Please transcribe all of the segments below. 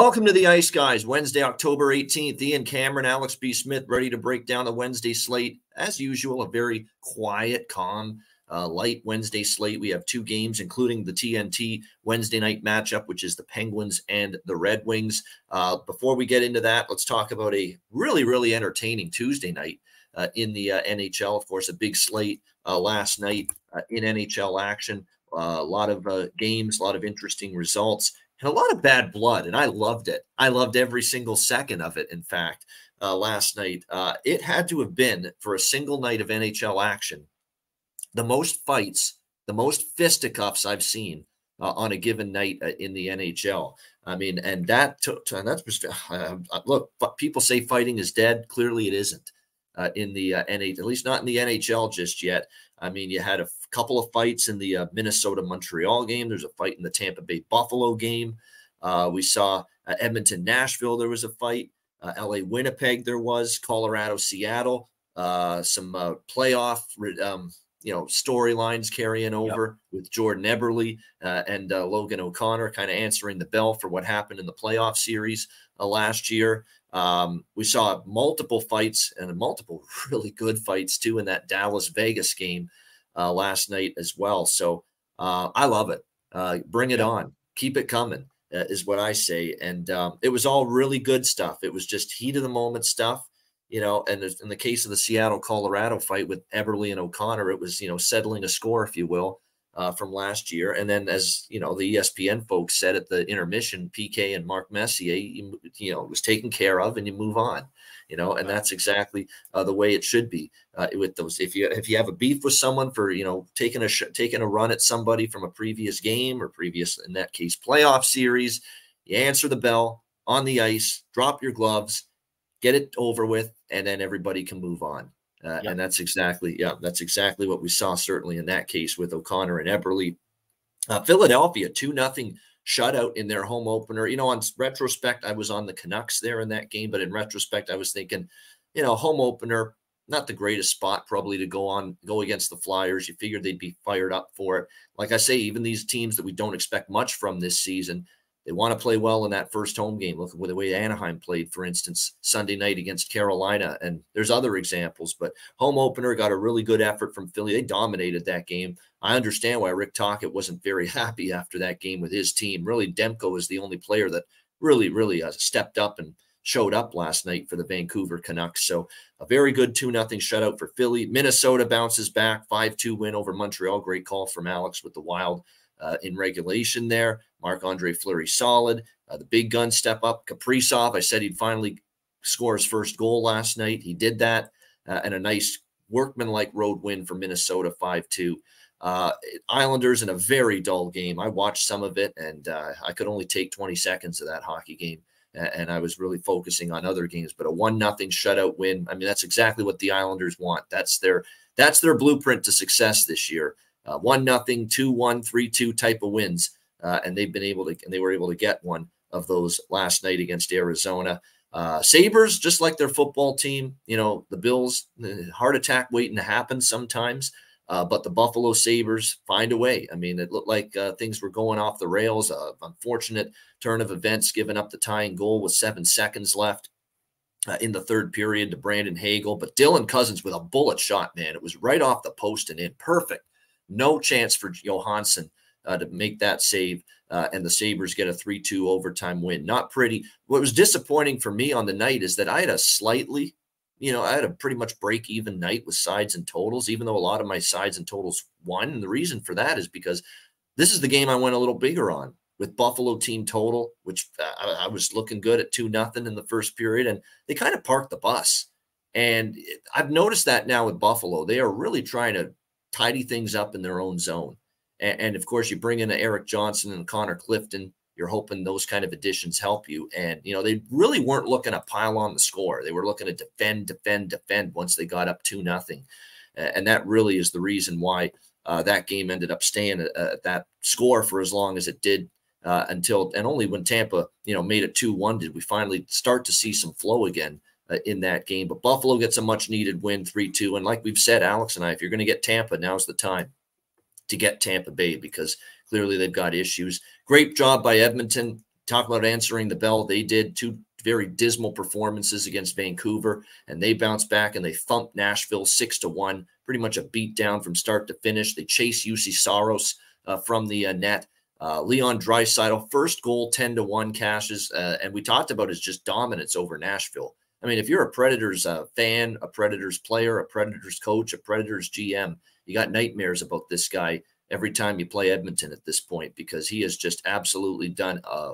Welcome to the Ice Guys, Wednesday, October 18th. Ian Cameron, Alex B. Smith, ready to break down the Wednesday slate. As usual, a very quiet, calm, uh, light Wednesday slate. We have two games, including the TNT Wednesday night matchup, which is the Penguins and the Red Wings. Uh, before we get into that, let's talk about a really, really entertaining Tuesday night uh, in the uh, NHL. Of course, a big slate uh, last night uh, in NHL action. a lot of games, a lot of interesting results and a lot of bad blood, and I loved it. I loved every single second of it. In fact, uh, last night, uh, it had to have been for a single night of NHL action, the most fights, the most fisticuffs I've seen uh, on a given night uh, in the NHL. I mean, and that took, and that's look. People say fighting is dead. Clearly, it isn't uh, in the uh, NHL, at least not in the NHL just yet. I mean, you had a couple of fights in the uh, Minnesota Montreal game. There's a fight in the Tampa Bay Buffalo game. Uh, we saw uh, Edmonton Nashville. There was a fight. Uh, LA Winnipeg. There was Colorado Seattle. Uh, some uh, playoff. Um, you know storylines carrying over yep. with Jordan Eberle and Logan O'Connor kind of answering the bell for what happened in the playoff series last year. Um, we saw multiple fights and multiple really good fights too in that Dallas Vegas game uh, last night as well. So uh, I love it. Uh, bring it on. Keep it coming uh, is what I say. And um, it was all really good stuff. It was just heat of the moment stuff, you know. And in the case of the Seattle Colorado fight with Eberle and O'Connor, it was you know settling a score, if you will. Uh, from last year. And then, as you know, the ESPN folks said at the intermission, PK and Mark Messier, you, you know, was taken care of, and you move on you know, and that's exactly uh, the way it should be uh, with those. If you if you have a beef with someone for you know taking a sh- taking a run at somebody from a previous game or previous in that case playoff series, you answer the bell on the ice, drop your gloves, get it over with, and then everybody can move on. Uh. And that's exactly yeah, that's exactly what we saw certainly in that case with O'Connor and Eberle. Uh, Philadelphia two nothing shutout in their home opener. You know, on retrospect, I was on the Canucks there in that game, but in retrospect, I was thinking, you know, home opener, not the greatest spot probably to go on, go against the Flyers. You figured they'd be fired up for it. Like I say, even these teams that we don't expect much from this season, they want to play well in that first home game. Look at the way Anaheim played, for instance, Sunday night against Carolina. And there's other examples, but home opener got a really good effort from Philly. They dominated that game. I understand why Rick Tocchet wasn't very happy after that game with his team. Really, Demko is the only player that really, really uh, stepped up and showed up last night for the Vancouver Canucks. So a very good 2 0 shutout for Philly. Minnesota bounces back, 5 2 win over Montreal. Great call from Alex with the Wild uh, in regulation there. Marc Andre Fleury solid. Uh, the big gun step up. Kaprizov, I said he'd finally score his first goal last night. He did that. Uh, and a nice workmanlike road win for Minnesota 5 2. Uh, Islanders in a very dull game. I watched some of it and uh, I could only take 20 seconds of that hockey game. And I was really focusing on other games, but a one nothing shutout win. I mean, that's exactly what the Islanders want. That's their that's their blueprint to success this year uh, one nothing, two one, three two type of wins, uh, and they've been able to and they were able to get one of those last night against Arizona. Uh, Sabres, just like their football team, you know, the Bills, the heart attack waiting to happen sometimes. Uh, but the Buffalo Sabres find a way. I mean, it looked like uh, things were going off the rails. Uh, unfortunate turn of events, giving up the tying goal with seven seconds left uh, in the third period to Brandon Hagel. But Dylan Cozens with a bullet shot, man. It was right off the post and in. Perfect. No chance for Johansson uh, to make that save. Uh, and the Sabres get a 3 2 overtime win. Not pretty. What was disappointing for me on the night is that I had a slightly, you know, I had a pretty much break even night with sides and totals, even though a lot of my sides and totals won. And the reason for that is because this is the game I went a little bigger on with Buffalo team total, which uh, I, I was looking good at 2 nothing in the first period. And they kind of parked the bus. And I've noticed that now with Buffalo. They are really trying to tidy things up in their own zone. And, and of course, you bring in Erik Johnson and Connor Clifton, you're hoping those kind of additions help you. And, you know, they really weren't looking to pile on the score. They were looking to defend, defend, defend once they got up 2 nothing. And that really is the reason why uh, that game ended up staying at, at, that score for as long as it did uh, until, and only when Tampa, you know, made it 2 1 did we finally start to see some flow again. Uh, in that game, but Buffalo gets a much needed win 3 2. And like we've said, Alex and I, if you're going to get Tampa, now's the time to get Tampa Bay because clearly they've got issues. Great job by Edmonton. Talk about answering the bell. They did two very dismal performances against Vancouver, and they bounced back and they thumped Nashville six to one. Pretty much a beat down from start to finish. They chase Juuse Saros uh, from the uh, net. Uh, Leon Draisaitl, first goal, 10 to 1 cashes. Uh, and we talked about his just dominance over Nashville. I mean, if you're a Predators uh, fan, a Predators player, a Predators coach, a Predators GM, you got nightmares about this guy every time you play Edmonton at this point because he has just absolutely done uh,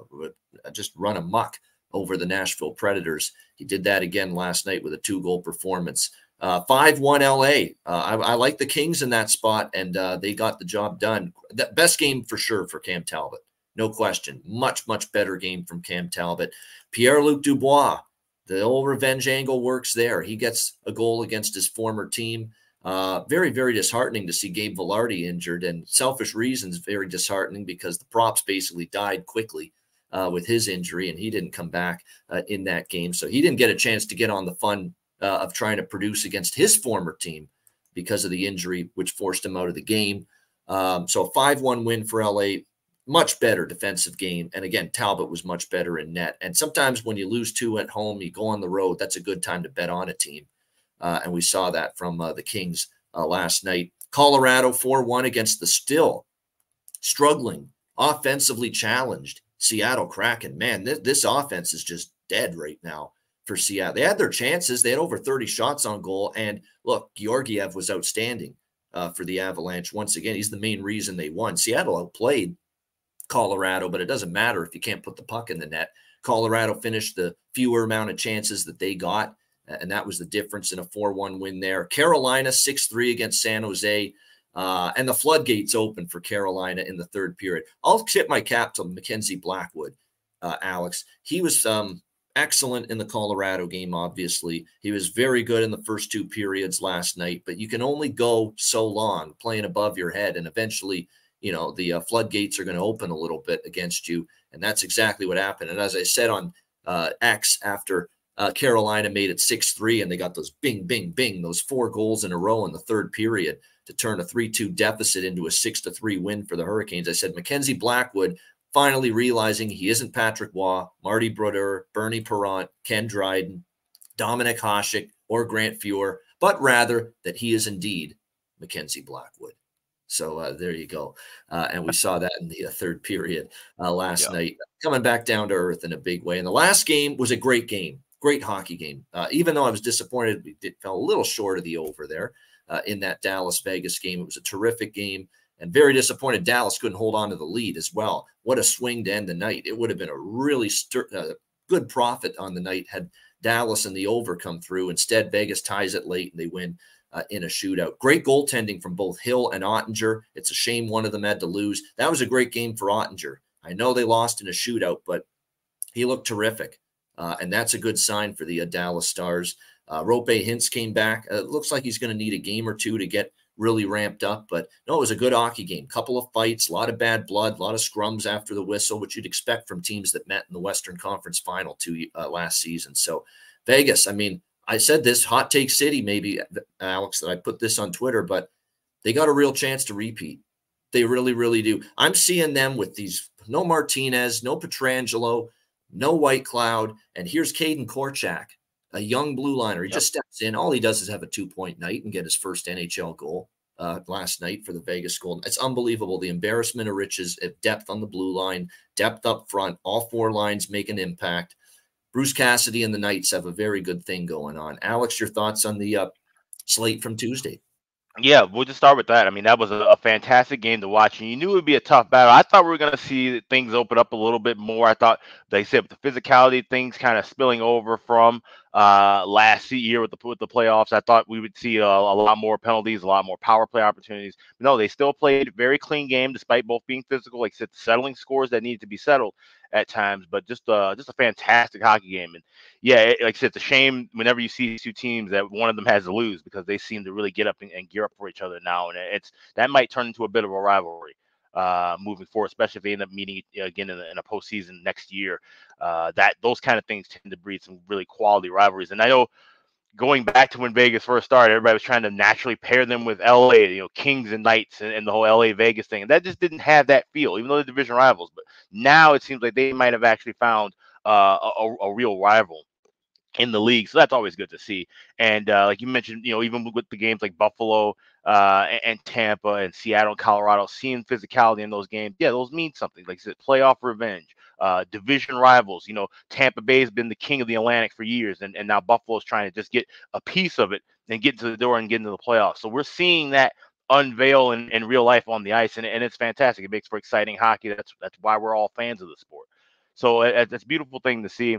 just run amok over the Nashville Predators. He did that again last night with a two goal performance. Uh, 5 1 LA. Uh, I, I, like the Kings in that spot, and uh, they got the job done. The best game for sure for Cam Talbot. No question. Much, much better game from Cam Talbot. Pierre Luc Dubois, the old revenge angle works there. He gets a goal against his former team. Uh, very, very disheartening to see Gabe Vilardi injured, and selfish reasons very disheartening because the props basically died quickly uh, with his injury, and he didn't come back uh, in that game. So he didn't get a chance to get on the fun uh, of trying to produce against his former team because of the injury, which forced him out of the game. Um, so a 5 1 win for LA, much better defensive game. And again, Talbot was much better in net. And sometimes when you lose two at home, you go on the road, that's a good time to bet on a team. Uh, and we saw that from uh, the Kings uh, last night. Colorado 4 1 against the still struggling, offensively challenged Seattle Kraken. Man, this, this offense is just dead right now for Seattle. They had their chances. They had over 30 shots on goal. And look, Georgiev was outstanding uh, for the Avalanche. Once again, he's the main reason they won. Seattle outplayed Colorado, but it doesn't matter if you can't put the puck in the net. Colorado finished the fewer amount of chances that they got and that was the difference in a 4-1 win there. Carolina 6-3 against San Jose. Uh, and the floodgates open for Carolina in the third period. I'll tip my cap to Mackenzie Blackwood, uh, Alex. He was um, excellent in the Colorado game, obviously. He was very good in the first two periods last night, but you can only go so long playing above your head. And eventually, you know, the uh, floodgates are going to open a little bit against you. And that's exactly what happened. And as I said on uh, X after uh, Carolina made it 6 3, and they got those bing, bing, bing, those four goals in a row in the third period to turn a 3 2 deficit into a 6 3 win for the Hurricanes. I said Mackenzie Blackwood finally realizing he isn't Patrick Roy, Marty Brodeur, Bernie Parent, Ken Dryden, Dominic Hasek, or Grant Fuhr, but rather that he is indeed Mackenzie Blackwood. So uh, there you go. Uh, and we saw that in the uh, third period uh, last yeah. night, coming back down to earth in a big way. And the last game was a great game great hockey game. Uh, even though I was disappointed, we did, fell a little short of the over there uh, in that Dallas Vegas game. It was a terrific game and very disappointed Dallas couldn't hold on to the lead as well. What a swing to end the night. It would have been a really uh, good profit on the night had Dallas and the over come through. Instead, Vegas ties it late and they win uh, in a shootout. Great goaltending from both Hill and Oettinger. It's a shame one of them had to lose. That was a great game for Oettinger. I know they lost in a shootout, but he looked terrific. Uh, and that's a good sign for the uh, Dallas Stars. Uh, Roope Hintz came back. Uh, it looks like he's going to need a game or two to get really ramped up. But no, it was a good hockey game. Couple of fights, a lot of bad blood, a lot of scrums after the whistle, which you'd expect from teams that met in the Western Conference Final two uh, last season. So Vegas, I mean, I said this hot take city, maybe Alex, that I put this on Twitter, but they got a real chance to repeat. They really, really do. I'm seeing them with these no Martinez, no Pietrangelo no Whitecloud. and here's Kaedan Korczak, a young blue liner. He yep. just steps in. All he does is have a two point night and get his first NHL goal uh, last night for the Vegas Golden. It's unbelievable. The embarrassment of riches at depth on the blue line, depth up front, all four lines make an impact. Bruce Cassidy and the Knights have a very good thing going on. Alex, your thoughts on the uh, slate from Tuesday? Yeah, we'll just start with that. I mean, that was a, a, fantastic game to watch, and you knew it would be a tough battle. I thought we were going to see things open up a little bit more. I thought they said the physicality things kind of spilling over from uh, last year with the with the playoffs. I thought we would see a, a, lot more penalties, a lot more power play opportunities. No, they still played very clean game despite both being physical. Like settling scores that needed to be settled at times, but just uh just a fantastic hockey game. And yeah, it, like I said, it's a shame whenever you see two teams that one of them has to lose because they seem to really get up and, and gear up for each other now, and it's that might turn into a bit of a rivalry uh, moving forward, especially if they end up meeting again in a, in a postseason next year. Uh, that those kind of things tend to breed some really quality rivalries. And I know going back to when Vegas first started, everybody was trying to naturally pair them with LA, you know, Kings and Knights and, and, the whole LA Vegas thing. And that just didn't have that feel, even though they're division rivals. But now it seems like they might have actually found uh, a, a, real rival in the league. So that's always good to see. And uh, like you mentioned, you know, even with the games like Buffalo uh, and, Tampa and Seattle and Colorado, seeing physicality in those games, yeah, those mean something. Like said, playoff revenge, uh, division rivals. You know, Tampa Bay has been the king of the Atlantic for years, and, and now Buffalo's trying to just get a piece of it and get into the door and get into the playoffs. So we're seeing that unveil in, in real life on the ice, and, and it's fantastic. It makes for exciting hockey. That's that's why we're all fans of the sport. So it, it's a beautiful thing to see.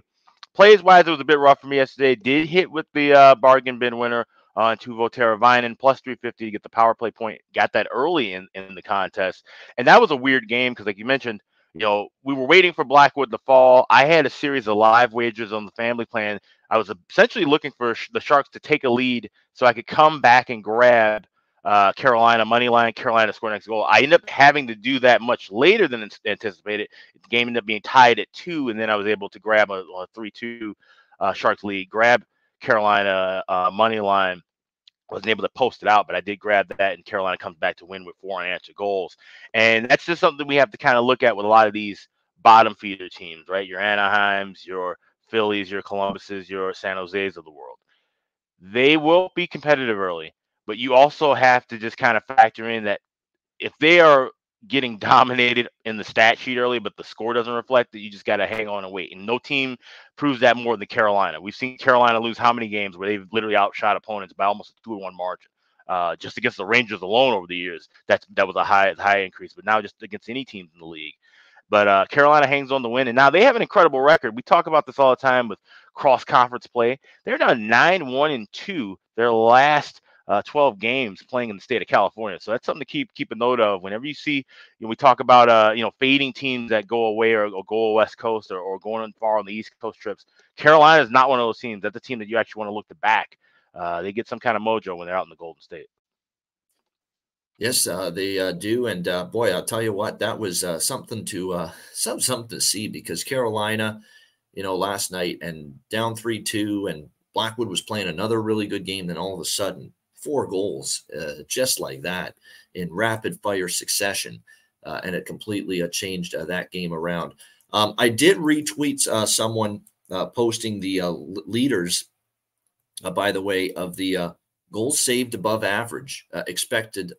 Plays wise, it was a bit rough for me yesterday. Did hit with the uh, bargain bin winner on Teuvo Teravainen plus 350 to get the power play point. Got that early in, in the contest. And that was a weird game because, like you mentioned, you know, we were waiting for Blackwood to fall. I had a series of live wagers on the family plan. I was essentially looking for the Sharks to take a lead so I could come back and grab uh, Carolina money line, Carolina score next goal. I ended up having to do that much later than anticipated. The game ended up being tied at two, and then I was able to grab a, a three-two uh, Sharks lead, grab Carolina uh, money line. Wasn't able to post it out, but I did grab that, and Carolina comes back to win with four unanswered goals. And that's just something we have to kind of look at with a lot of these bottom feeder teams, right? Your Anaheims, your Phillies, your Columbuses, your San Jose's of the world. They will be competitive early but you also have to just kind of factor in that if they are getting dominated in the stat sheet early, but the score doesn't reflect that, you just got to hang on and wait. And no team proves that more than Carolina. We've seen Carolina lose how many games where they've literally outshot opponents by almost a two to one margin. Uh, just against the Rangers alone over the years, that's that was a high high increase. But now just against any teams in the league. But uh, Carolina hangs on the win, and now they have an incredible record. We talk about this all the time with cross conference play. They're now nine one and two. Their last uh, 12 games playing in the state of California. So that's something to keep keep a note of. Whenever you see, you know, we talk about uh, you know, fading teams that go away or, or go West Coast or, or going far on the East Coast trips. Carolina is not one of those teams. That's a team that you actually want to look to back. Uh, they get some kind of mojo when they're out in the Golden State. Yes, uh, they uh, do, and uh, boy, I'll tell you what, that was uh, something to uh, some something to see because Carolina, you know, last night and down three two, and Blackwood was playing another really good game. Then all of a sudden, four goals uh, just like that in rapid fire succession. Uh, and it completely uh, changed uh, that game around. Um, I did retweet uh, someone uh, posting the leaders, by the way, of the goals saved above average, expected,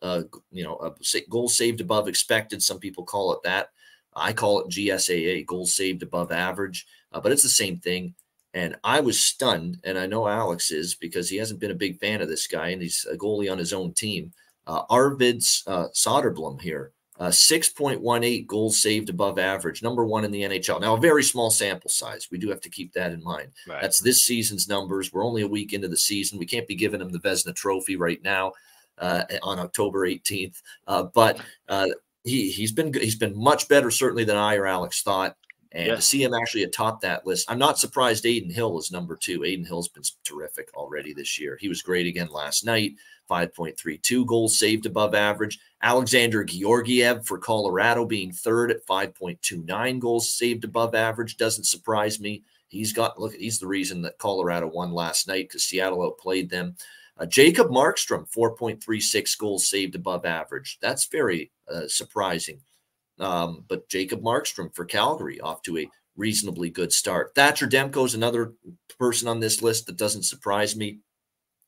you know, goals saved above expected. Some people call it that. I call it GSAA, goals saved above average, but it's the same thing. And I was stunned, and I know Alex is because he hasn't been a big fan of this guy, and he's a goalie on his own team. Uh, Arvids uh, Soderblom here, uh, 6.18 goals saved above average, number one in the NHL. Now, a very small sample size. We do have to keep that in mind. Right. That's this season's numbers. We're only a week into the season. We can't be giving him the Vezina Trophy right now uh, on October 18th. Uh, but uh, he he's been he's been much better certainly than I or Alex thought. And yes. to see him actually atop that list, I'm not surprised Adin Hill is number two. Adin Hill's been terrific already this year. He was great again last night. 5.32 goals saved above average. Alexander Georgiev for Colorado being third at 5.29 goals saved above average doesn't surprise me. He's got look. He's the reason that Colorado won last night because Seattle outplayed them. Uh, Jacob Markstrom 4.36 goals saved above average. That's very uh, surprising. Um, but Jacob Markstrom for Calgary off to a reasonably good start. Thatcher Demko is another person on this list that doesn't surprise me.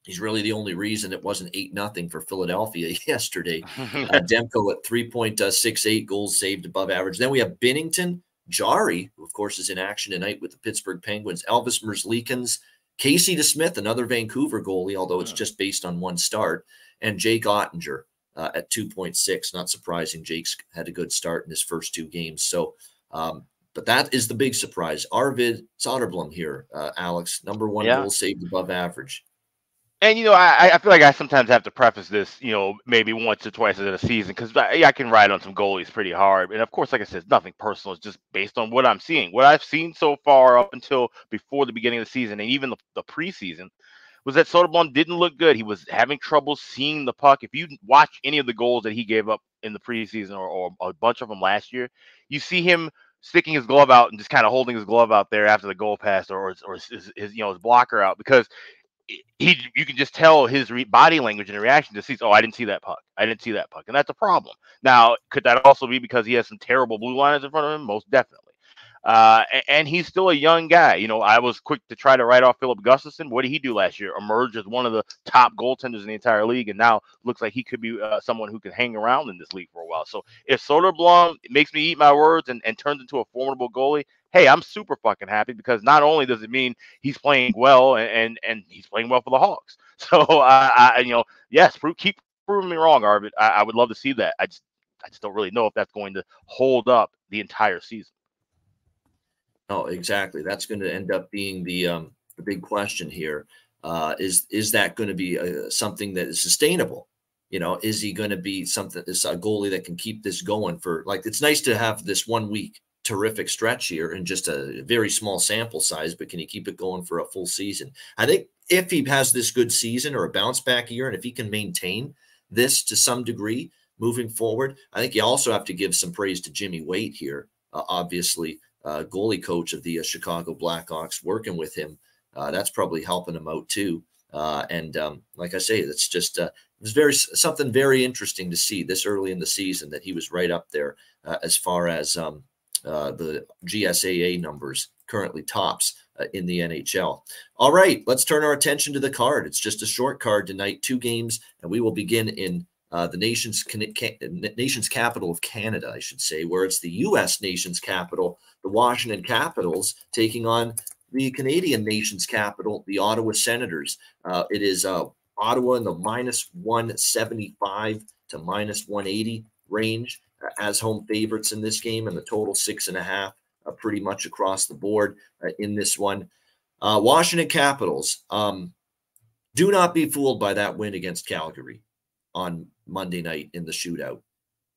He's really the only reason it wasn't 8 nothing for Philadelphia yesterday. uh, Demko at 3.68 goals saved above average. Then we have Binnington, Jarry, who of course is in action tonight with the Pittsburgh Penguins, Elvis Merzlikins, Casey DeSmith, another Vancouver goalie, although it's just based on one start, and Jake Oettinger uh, at 2.6. Not surprising. Jake's had a good start in his first two games. So um, But that is the big surprise. Arvid Soderblom here, uh, Alex, number one Yeah. goal saved above average. And you know, I, I feel like I sometimes have to preface this, you know, maybe once or twice in a season because I, I can ride on some goalies pretty hard. And of course, like I said, nothing personal. It's just based on what I'm seeing. What I've seen so far up until before the beginning of the season and even the, the preseason was that Soderblom didn't look good. He was having trouble seeing the puck. If you watch any of the goals that he gave up in the preseason or, or a bunch of them last year, you see him sticking his glove out and just kind of holding his glove out there after the goal pass or, or his, his, you know his blocker out because he you can just tell his re- body language and reaction to see oh I didn't see that puck. I didn't see that puck. And that's a problem. Now could that also be because he has some terrible blue liners in front of him? Most definitely uh, and, he's still a young guy you know I was quick to try to write off Filip Gustavsson what did he do last year emerge as one of the top goaltenders in the entire league and now looks like he could be uh, someone who can hang around in this league for a while so if Soderblom makes me eat my words and, and turns into a formidable goalie hey I'm super fucking happy because not only does it mean he's playing well and and, and he's playing well for the Hawks. So I, I you know, yes, prove, keep proving me wrong, Arvid. I, I would love to see that. I just I just don't really know if that's going to hold up the entire season. Oh, exactly. That's going to end up being the um, the big question here. Uh, is is that going to be uh, something that is sustainable? You know, is he going to be something? Is a goalie that can keep this going for like? It's nice to have this one week terrific stretch here in just a very small sample size, but can he keep it going for a full season? I think if he has this good season or a bounce back year, and if he can maintain this to some degree moving forward, I think you also have to give some praise to Jimmy Waite here. Uh, obviously, uh, goalie coach of the uh, Chicago Blackhawks, working with him, uh, that's probably helping him out too. Uh, and um, like I say, that's just uh, it was very something very interesting to see this early in the season that he was right up there uh, as far as um, uh, the GSAA numbers currently tops in the NHL. All right, let's turn our attention to the card. It's just a short card tonight, two games, and we will begin in uh, the nation's nation's capital of Canada, I should say, where it's the U.S. nation's capital, the Washington Capitals, taking on the Canadian nation's capital, the Ottawa Senators. Uh, it is uh, Ottawa in the minus 175 to minus 180 range as home favorites in this game, and the total six and a half, uh, pretty much across the board uh, in this one. Uh, Washington Capitals, um, do not be fooled by that win against Calgary on Monday night in the shootout.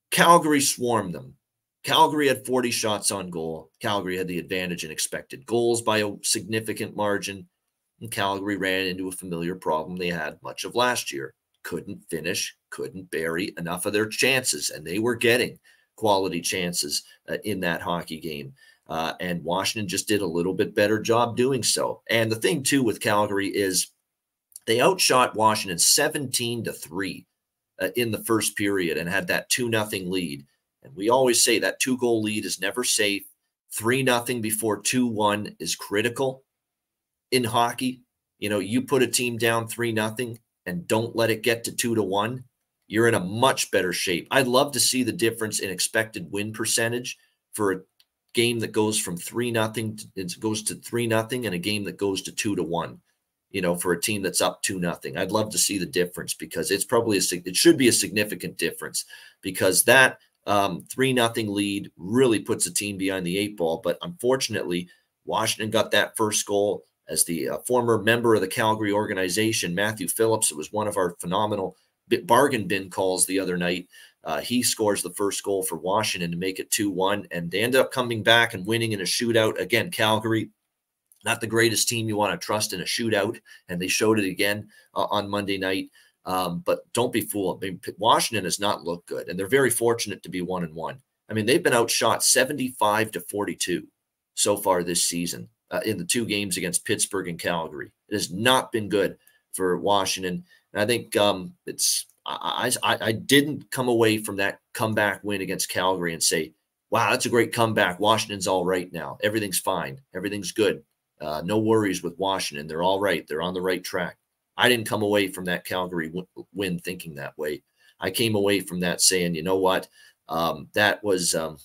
Calgary swarmed them. Calgary had 40 shots on goal. Calgary had the advantage in expected goals by a significant margin. And Calgary ran into a familiar problem they had much of last year couldn't finish, couldn't bury enough of their chances, and they were getting quality chances uh, in that hockey game. Uh, and Washington just did a little bit better job doing so. And the thing too with Calgary is they outshot Washington 17 to 3 uh, in the first period and had that 2 nothing lead. And we always say that two goal lead is never safe. 3 nothing before 2 1 is critical in hockey. You know, you put a team down 3 nothing and don't let it get to two to one, you're in a much better shape. I'd love to see the difference in expected win percentage for a game that goes from three nothing it goes to three nothing and a game that goes to two to one. You know, for a team that's up two nothing, I'd love to see the difference because it's probably a it should be a significant difference because that um, three nothing lead really puts a team behind the eight ball. But unfortunately, Washington got that first goal as the uh, former member of the Calgary organization, Matthew Phillips. It was one of our phenomenal bargain bin calls the other night. Uh, he scores the first goal for Washington to make it 2 1, and they end up coming back and winning in a shootout. Again, Calgary, not the greatest team you want to trust in a shootout, and they showed it again uh, on Monday night. Um, but don't be fooled. I mean, Washington has not looked good, and they're very fortunate to be one and one. I mean, they've been outshot 75 to 42 so far this season uh, in the two games against Pittsburgh and Calgary. It has not been good for Washington. And I think um, it's I, I, I didn't come away from that comeback win against Calgary and say, "Wow, that's a great comeback. Washington's all right now. Everything's fine. Everything's good. Uh, no worries with Washington. They're all right. They're on the right track." I didn't come away from that Calgary win thinking that way. I came away from that saying, "You know what? Um, that was um,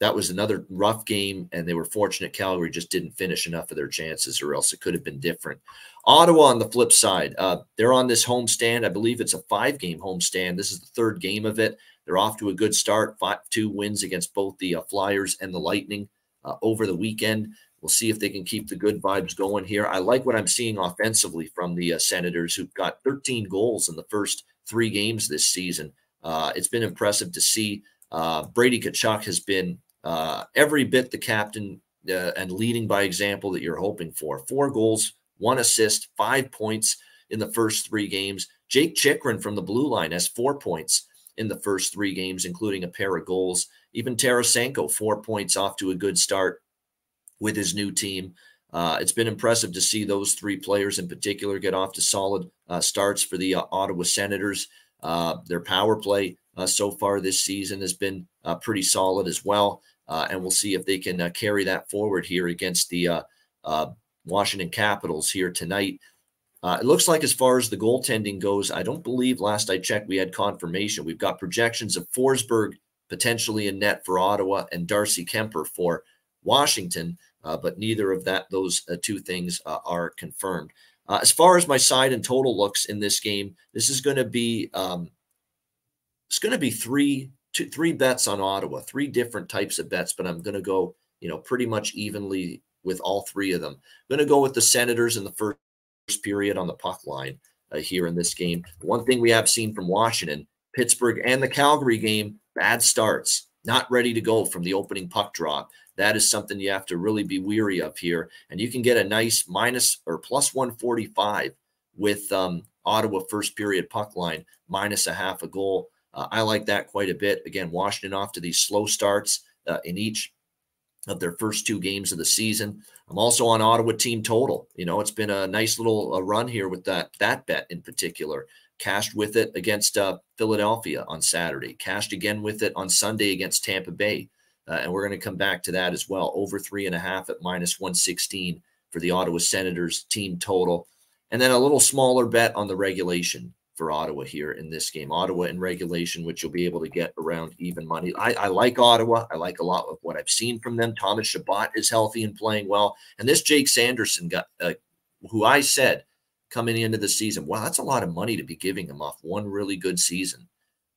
that was another rough game, and they were fortunate Calgary just didn't finish enough of their chances, or else it could have been different. Ottawa on the flip side, uh, they're on this homestand. I believe it's a five game homestand. This is the third game of it. They're off to a good start, five, two wins against both the uh, Flyers and the Lightning. uh, over the weekend. We'll see if they can keep the good vibes going here. I like what I'm seeing offensively from the uh, Senators, who've got 13 goals in the first three games this season. Uh, it's been impressive to see. Uh, Brady Tkachuk has been uh, every bit the captain uh, and leading by example that you're hoping for. Four goals, one assist, five points in the first three games. Jake Chychrun from the blue line has four points in the first three games, including a pair of goals. Even Tarasenko, four points off to a good start with his new team. Uh, it's been impressive to see those three players in particular get off to solid uh, starts for the uh, Ottawa Senators. Uh, their power play uh, so far this season has been uh, pretty solid as well. and we'll see if they can carry that forward here against the Washington Capitals here tonight. it looks like, as far as the goaltending goes, I don't believe last I checked we had confirmation. We've got projections of Forsberg potentially in net for Ottawa and Darcy Kuemper for Washington, but neither of that those uh, two things uh, are confirmed. Uh, as far as my side and total looks in this game, this is going to be um, it's going to be three two three bets on Ottawa, three different types of bets, but I'm going to go you know pretty much evenly with all three of them. I'm going to go with the Senators in the first period on the puck line uh, here in this game. One thing we have seen from Washington, Pittsburgh, and the Calgary game, bad starts, not ready to go from the opening puck drop that is something you have to really be weary of here. And you can get a nice minus or plus 145 with um, Ottawa first period puck line minus a half a goal. Uh, I like that quite a bit. Again, Washington off to these slow starts uh, in each of their first two games of the season. I'm also on Ottawa team total. You know, it's been a nice little uh, run here with that that bet in particular. Cashed with it against uh, Philadelphia on Saturday. Cashed again with it on Sunday against Tampa Bay. Uh, and we're going to come back to that as well. Over three and a half at minus 116 for the Ottawa Senators team total. And then a little smaller bet on the regulation for Ottawa here in this game. Ottawa in regulation, which you'll be able to get around even money. I, I like Ottawa. I like a lot of what I've seen from them. Thomas Chabot is healthy and playing well. And this Jake Sanderson got, uh, who I said coming into the season, wow, that's a lot of money to be giving him off one really good season.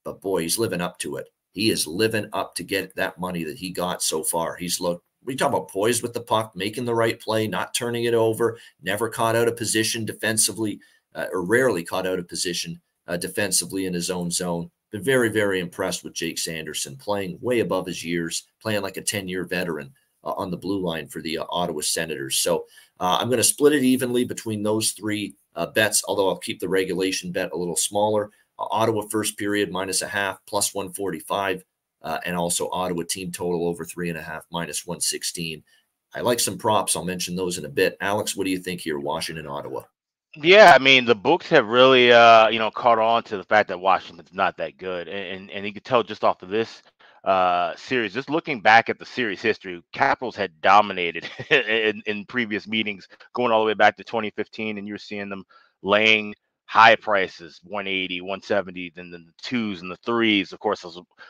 But boy, he's living up to it he is living up to get that money that he got so far. He's looked, we talk about poised with the puck, making the right play, not turning it over, never caught out of position defensively, uh, or rarely caught out of position uh, defensively in his own zone. Been very, very impressed with Jake Sanderson, playing way above his years, playing like a 10 year veteran uh, on the blue line for the uh, Ottawa Senators. So uh, I'm going to split it evenly between those three uh, bets, although I'll keep the regulation bet a little smaller. Ottawa first period minus a half, plus 145, uh, and also Ottawa team total over three and a half, minus 116. I like some props. I'll mention those in a bit. Alex, what do you think here, Washington, Ottawa? Yeah, I mean the books have really, uh, you know, caught on to the fact that Washington's not that good, and and, and you can tell just off of this uh, series. Just looking back at the series history, Capitals had dominated in, in previous meetings, going all the way back to 2015, and you're seeing them laying high prices 180 170 then the twos and the threes. Of course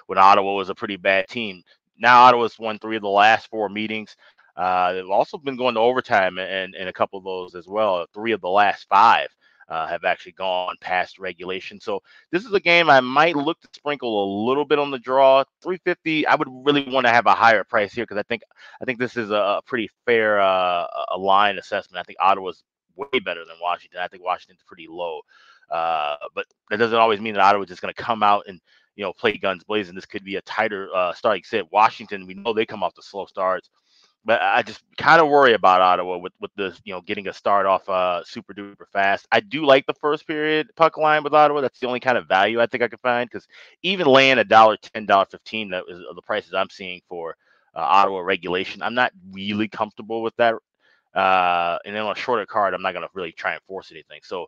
when ottawa was a pretty bad team. Now ottawa's won three of the last four meetings. Uh, they've also been going to overtime and, and a couple of those as well three of the last five uh, have actually gone past regulation so this is a game i might look to sprinkle a little bit on the draw 350 i would really want to have a higher price here because i think i think this is a pretty fair uh, a line assessment i think ottawa's way better than Washington. I think Washington's pretty low. Uh, but that doesn't always mean that Ottawa's just going to come out and you know play guns blazing. This could be a tighter uh, start. Like said, Washington, we know they come off the slow starts, but I just kind of worry about Ottawa with with the you know getting a start off uh, super duper fast. I do like the first period puck line with Ottawa. That's the only kind of value I think I could find because even laying a dollar ten, dollar fifteen, that is the prices I'm seeing for uh, Ottawa regulation. I'm not really comfortable with that uh, and then on a shorter card, I'm not gonna really try and force anything. So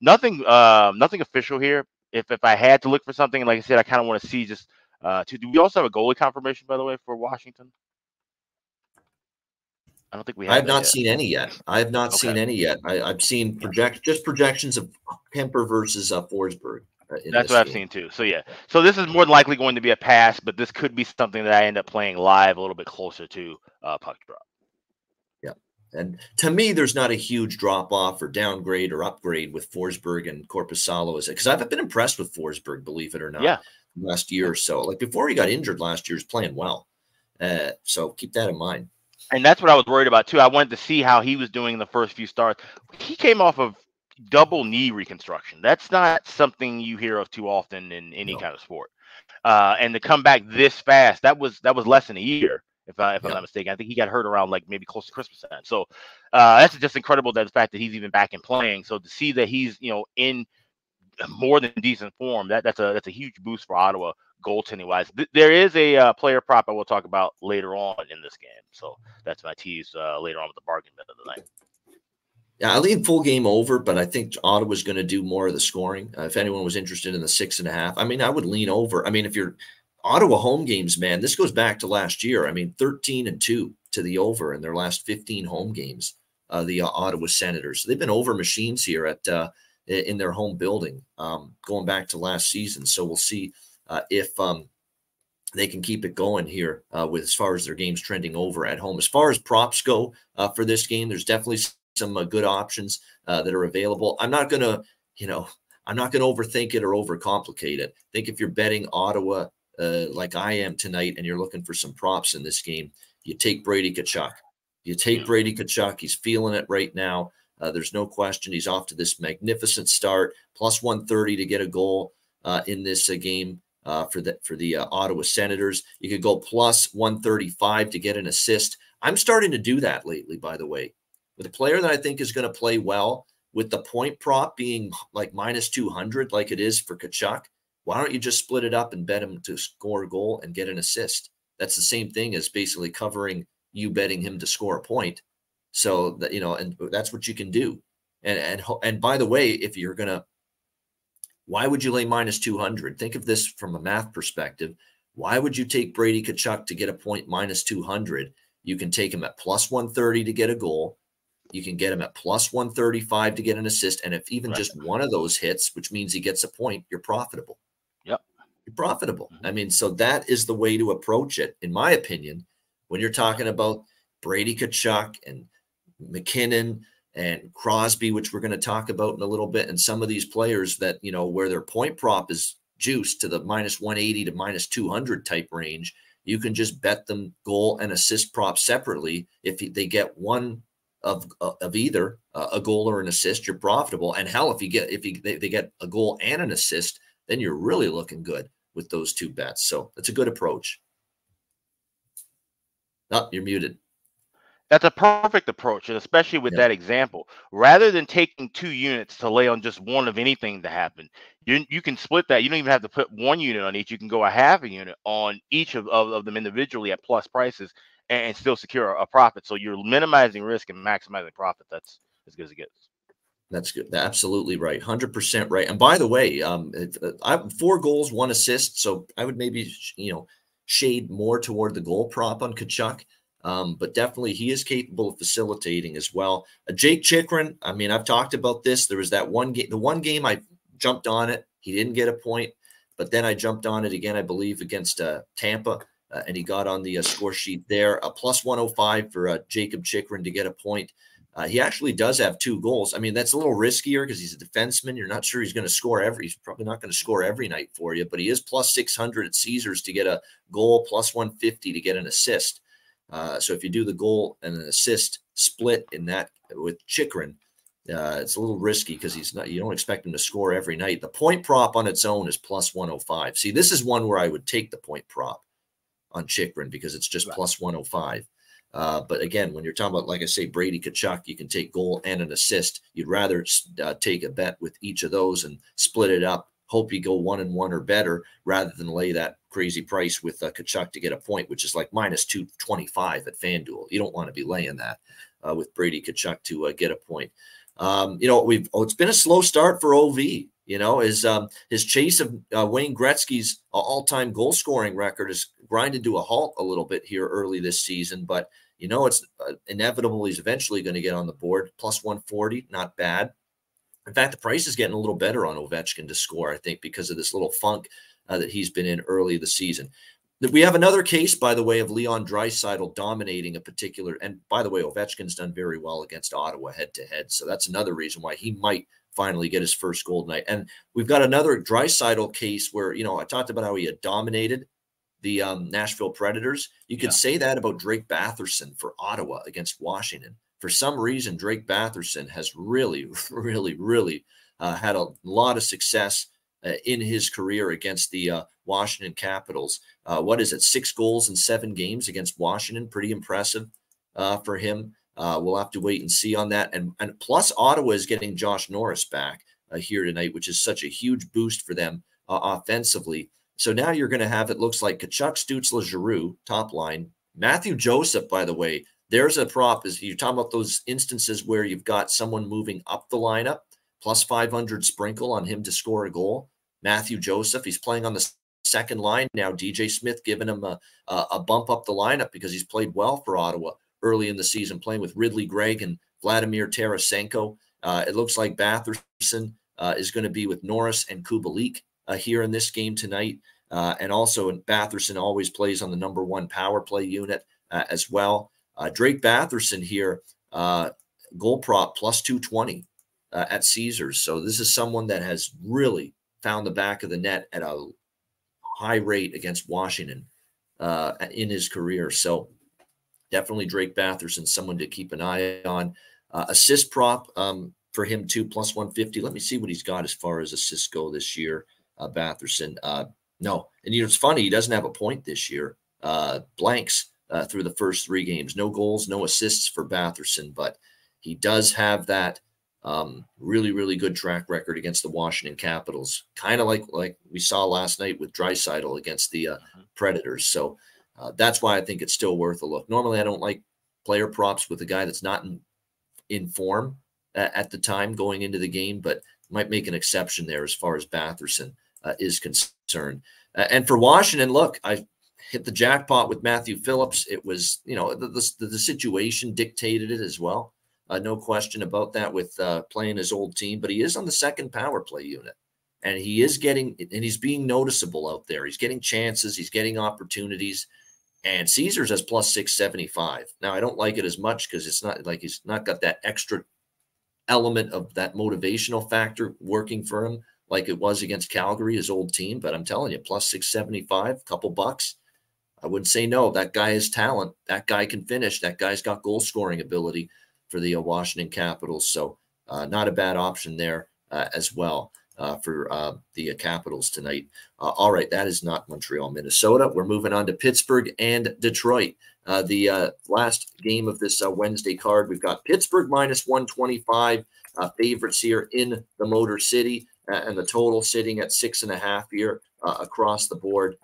nothing, uh, nothing official here. If if I had to look for something, like I said, I kind of want to see just. Uh, to, do we also have a goalie confirmation, by the way, for Washington? I don't think we have. I have not yet. seen any yet. I have not okay. seen any yet. I, have seen project just projections of Kuemper versus uh, Forsberg. Uh, That's what I've seen too. So yeah, so this is more likely going to be a pass, but this could be something that I end up playing live a little bit closer to uh, puck drop. Yeah, And to me, there's not a huge drop off or downgrade or upgrade with Forsberg and Korpisalo, is it? because I've been impressed with Forsberg, believe it or not. Yeah. Last year or so, like before he got injured last year, he's playing well. Uh, so keep that in mind. And that's what I was worried about too. I wanted to see how he was doing in the first few starts. He came off of double knee reconstruction. That's not something you hear of too often in any no. kind of sport. Uh, and to come back this fast, that was that was less than a year, if I if I'm not mistaken. I think he got hurt around like maybe close to Christmas time. So uh, that's just incredible that the fact that he's even back and playing. So to see that he's you know in more than decent form, that that's a that's a huge boost for Ottawa goaltending wise. Th- there is a uh, player prop I will talk about later on in this game. So that's my tease uh, later on with the bargain bit of the night. Yeah, I lean full game over, but I think Ottawa's going to do more of the scoring. Uh, if anyone was interested in the six and a half, I mean, I would lean over. I mean, if you're Ottawa home games, man, this goes back to last year. I mean, 13 and two to the over in their last 15 home games. Uh, the uh, Ottawa Senators, they've been over machines here at uh, in their home building, um, going back to last season. So we'll see uh, if um, they can keep it going here uh, with as far as their games trending over at home. As far as props go uh, for this game, there's definitely some uh, good options uh, that are available. I'm not going to, you know, I'm not going to overthink it or overcomplicate it. I think if you're betting Ottawa uh, like I am tonight and you're looking for some props in this game, you take Brady Tkachuk. You take Brady Tkachuk. He's feeling it right now. Uh, there's no question. He's off to this magnificent start, plus 130 to get a goal uh, in this uh, game Uh, for the for the uh, Ottawa Senators. You could go plus 135 to get an assist. I'm starting to do that lately, by the way with a player that I think is going to play well, with the point prop being like minus 200, like it is for Tkachuk, why don't you just split it up and bet him to score a goal and get an assist? That's the same thing as basically covering you betting him to score a point. So that you know, and that's what you can do. And and and by the way, if you're gonna, why would you lay minus 200? Think of this from a math perspective. Why would you take Brady Tkachuk to get a point minus 200? You can take him at plus 130 to get a goal you can get him at plus 135 to get an assist. And if even right. just one of those hits, which means he gets a point, you're profitable. Yep. You're profitable. Mm-hmm. I mean, so that is the way to approach it, in my opinion, when you're talking about Brady Tkachuk and MacKinnon and Crosby, which we're going to talk about in a little bit, and some of these players that, you know, where their point prop is juiced to the minus 180 to minus 200 type range. You can just bet them goal and assist prop separately. If they get one of uh, of either a goal or an assist, you're profitable. And hell, if you get if you they, they get a goal and an assist, then you're really looking good with those two bets. So that's a good approach. Oh, you're muted. That's a perfect approach, and especially with that example. Rather than taking two units to lay on just one of anything to happen, you you can split that. You don't even have to put one unit on each. You can go a half a unit on each of, of, of them individually at plus prices, and still secure a profit. So you're minimizing risk and maximizing profit. That's as good as it gets. That's good. Absolutely right. Hundred percent right. And by the way, um, uh, I have four goals, one assist. So I would maybe you know shade more toward the goal prop on Tkachuk. Um, but definitely he is capable of facilitating as well. Uh, Jake Chychrun, I mean, I've talked about this. There was that one game, the one game I jumped on it. He didn't get a point, but then I jumped on it again, I believe, against uh, Tampa uh, and he got on the uh, score sheet there. A plus 105 for uh, Jakob Chychrun to get a point. Uh, he actually does have two goals. I mean, that's a little riskier because he's a defenseman. You're not sure he's going to score every. He's probably not going to score every night for you, but he is plus 600 at Caesars to get a goal, plus 150 to get an assist. Uh, so if you do the goal and an assist split in that with Chychrun, uh, it's a little risky because he's not. You don't expect him to score every night. The point prop on its own is plus 105. See, this is one where I would take the point prop on Chychrun because it's just right. plus 105. Uh, but again, when you're talking about, like I say, Brady Tkachuk, you can take goal and an assist. You'd rather uh, take a bet with each of those and split it up. Hope you go one and one or better rather than lay that crazy price with uh, Tkachuk to get a point, which is like minus 225 at FanDuel. You don't want to be laying that uh, with Brady Tkachuk to uh, get a point. Um, you know, we've oh, it's been a slow start for OV. You know, his um, his chase of uh, Wayne Gretzky's all-time goal scoring record is grinded to a halt a little bit here early this season. But you know, it's uh, inevitable he's eventually going to get on the board. Plus 140, not bad. In fact, the price is getting a little better on Ovechkin to score, I think, because of this little funk uh, that he's been in early the season. We have another case, by the way, of Leon Draisaitl dominating a particular. And by the way, Ovechkin's done very well against Ottawa head to head, so that's another reason why he might finally get his first gold night. And we've got another Draisaitl case where, you know, I talked about how he had dominated the um, Nashville Predators. You could yeah. say that about Drake Batherson for Ottawa against Washington. For some reason, Drake Batherson has really, really, really uh, had a lot of success uh, in his career against the uh, Washington Capitals. Uh, what is it? Six goals in seven games against Washington. Pretty impressive uh, for him. Uh, we'll have to wait and see on that. And, and plus, Ottawa is getting Josh Norris back here tonight, which is such a huge boost for them offensively. So now you're going to have it looks like Tkachuk, Stützle, Giroux, top line. Matthew Joseph, by the way, there's a prop. Is you're talking about those instances where you've got someone moving up the lineup, plus 500 sprinkle on him to score a goal. Mathieu Joseph, he's playing on the second line now. DJ Smith giving him a, a bump up the lineup because he's played well for Ottawa early in the season, playing with Ridley Greig and Vladimir Tarasenko. Uh, it looks like Batherson uh, is going to be with Norris and Kubalik uh, here in this game tonight. Uh, and also, Batherson always plays on the number one power play unit uh, as well. Uh, Drake Batherson here, goal prop plus 220 at Caesars. So this is someone that has really found the back of the net at a high rate against Washington uh, in his career. So definitely Drake Batherson, someone to keep an eye on. Uh, assist prop um, for him too, plus 150. Let me see what he's got as far as assists go this year. Uh, Batherson, uh, no, and you know it's funny he doesn't have a point this year. Uh, blanks uh, through the first three games, no goals, no assists for Batherson, but he does have that um, really, really good track record against the Washington Capitals, kind of like like we saw last night with Draisaitl against the uh, mm-hmm. Predators. So uh, that's why I think it's still worth a look. Normally, I don't like player props with a guy that's not in, in form at, at the time going into the game, but might make an exception there as far as Batherson uh, is concerned. Uh, and for Washington, look, I hit the jackpot with Matthew Phillips. It was, you know, the, the, the situation dictated it as well. Uh, no question about that with uh, playing his old team, but he is on the second power play unit and he is getting and he's being noticeable out there. He's getting chances, he's getting opportunities. And Caesars has plus 675. Now, I don't like it as much because it's not like he's not got that extra element of that motivational factor working for him like it was against Calgary, his old team. But I'm telling you, plus 675, couple bucks. I wouldn't say no. That guy has talent. That guy can finish. That guy's got goal scoring ability for the uh, Washington Capitals. So uh, not a bad option there uh, as well uh, for uh, the uh, Capitals tonight. all right, that is not Montreal, Minnesota. We're moving on to Pittsburgh and Detroit. the last game of this Wednesday card, we've got Pittsburgh minus 125 favorites here in the Motor City, and the total sitting at six and a half here across the board.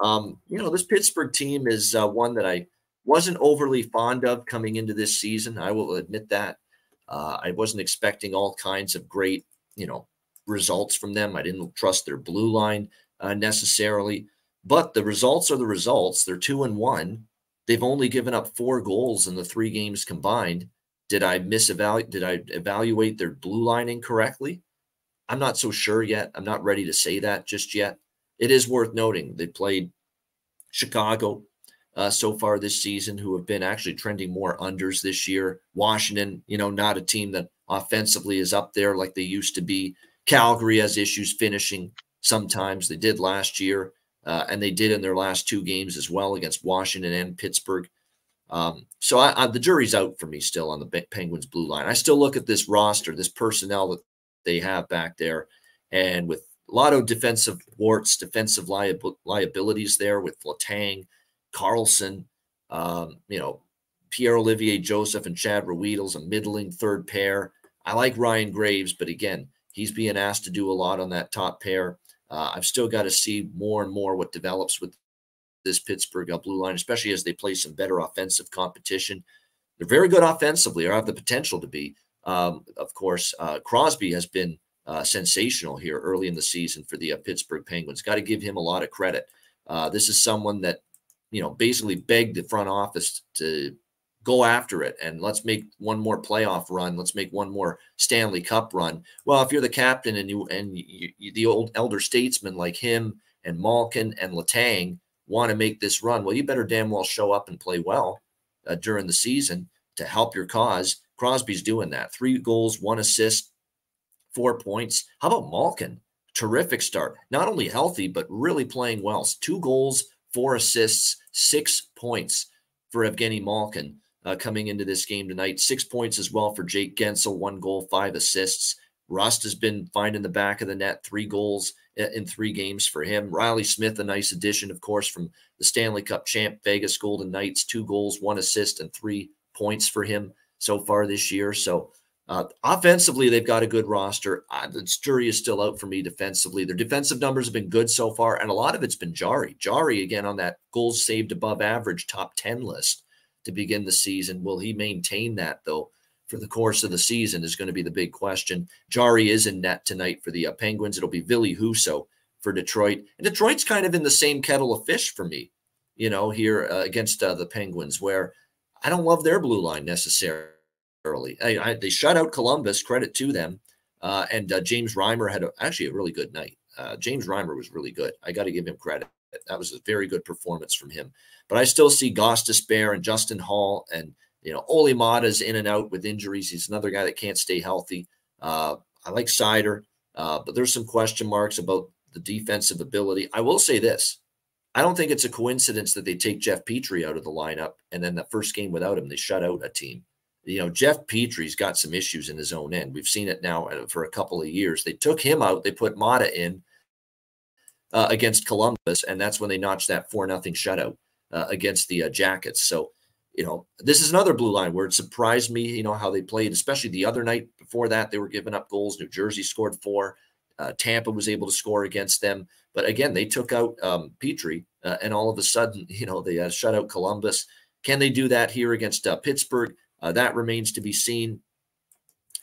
Um, you know, this Pittsburgh team is uh, one that I wasn't overly fond of coming into this season. I will admit that. Uh, I wasn't expecting all kinds of great, you know, results from them. I didn't trust their blue line uh, necessarily, but the results are the results. They're two and one. They've only given up four goals in the three games combined. Did I misevaluate? Did I evaluate their blue line incorrectly? I'm not so sure yet. I'm not ready to say that just yet. It is worth noting they played Chicago, uh, so far this season who have been actually trending more unders this year. Washington, you know, not a team that offensively is up there like they used to be. Calgary has issues finishing sometimes. They did last year, uh, and they did in their last two games as well against Washington and Pittsburgh. Um, so I, I, the jury's out for me still on the Penguins blue line. I still look at this roster, this personnel that they have back there, and with a lot of defensive warts, defensive liab- liabilities there with Letang, Karlsson, um, you know, Pierre Olivier Joseph and Chad Ruhwedel's a middling third pair. I like Ryan Graves, but again, he's being asked to do a lot on that top pair. Uh, I've still got to see more and more what develops with this Pittsburgh blue line, especially as they play some better offensive competition. They're very good offensively, or have the potential to be. Um, of course, uh, Crosby has been uh, sensational here early in the season for the uh, Pittsburgh Penguins. Got to give him a lot of credit. Uh, this is someone that you know, basically begged the front office to go after it and let's make one more playoff run. Let's make one more Stanley Cup run. Well, if you're the captain and you and you, you, the old elder statesmen like him and Malkin and Letang want to make this run, well, you better damn well show up and play well uh, during the season to help your cause. Crosby's doing that. Three goals, one assist, four points. How about Malkin? Terrific start. Not only healthy, but really playing well. Two goals, four assists, six points for Evgeny Malkin uh, coming into this game tonight. Six points as well for Jake Guentzel, one goal, five assists. Rust has been finding the back of the net, three goals in three games for him. Reilly Smith, a nice addition, of course, from the Stanley Cup champ Vegas Golden Knights, two goals, one assist, and three points for him so far this year. So uh, offensively, they've got a good roster. Uh, the jury is still out for me defensively. Their defensive numbers have been good so far, and a lot of it's been Jarry. Jarry, again, on that goals saved above average top 10 list to begin the season. Will he maintain that, though, for the course of the season is going to be the big question. Jarry is in net tonight for the uh, Penguins. It'll be Ville Husso for Detroit. And Detroit's kind of in the same kettle of fish for me, you know, here uh, against uh, the Penguins, where I don't love their blue line necessarily early. I, I, they shut out Columbus. Credit to them. Uh, and uh, James Reimer had a, actually a really good night. Uh, James Reimer was really good. I got to give him credit. That was a very good performance from him. But I still see Gostisbehere and Justin Holl and you know Olli Maatta's in and out with injuries. He's another guy that can't stay healthy. Uh, I like Seider, uh, but there's some question marks about the defensive ability. I will say this: I don't think it's a coincidence that they take Jeff Petry out of the lineup, and then the first game without him, they shut out a team you know, Jeff Petry's got some issues in his own end. We've seen it now uh, for a couple of years. They took him out, they put Maatta in uh, against Columbus, and that's when they notched that 4 nothing shutout uh, against the uh, Jackets. So, you know, this is another blue line where it surprised me, you know, how they played, especially the other night before that. They were giving up goals. New Jersey scored four. Uh, Tampa was able to score against them. But again, they took out um, Petry, uh, and all of a sudden, you know, they shut out Columbus. Can they do that here against Pittsburgh? Uh, that remains to be seen.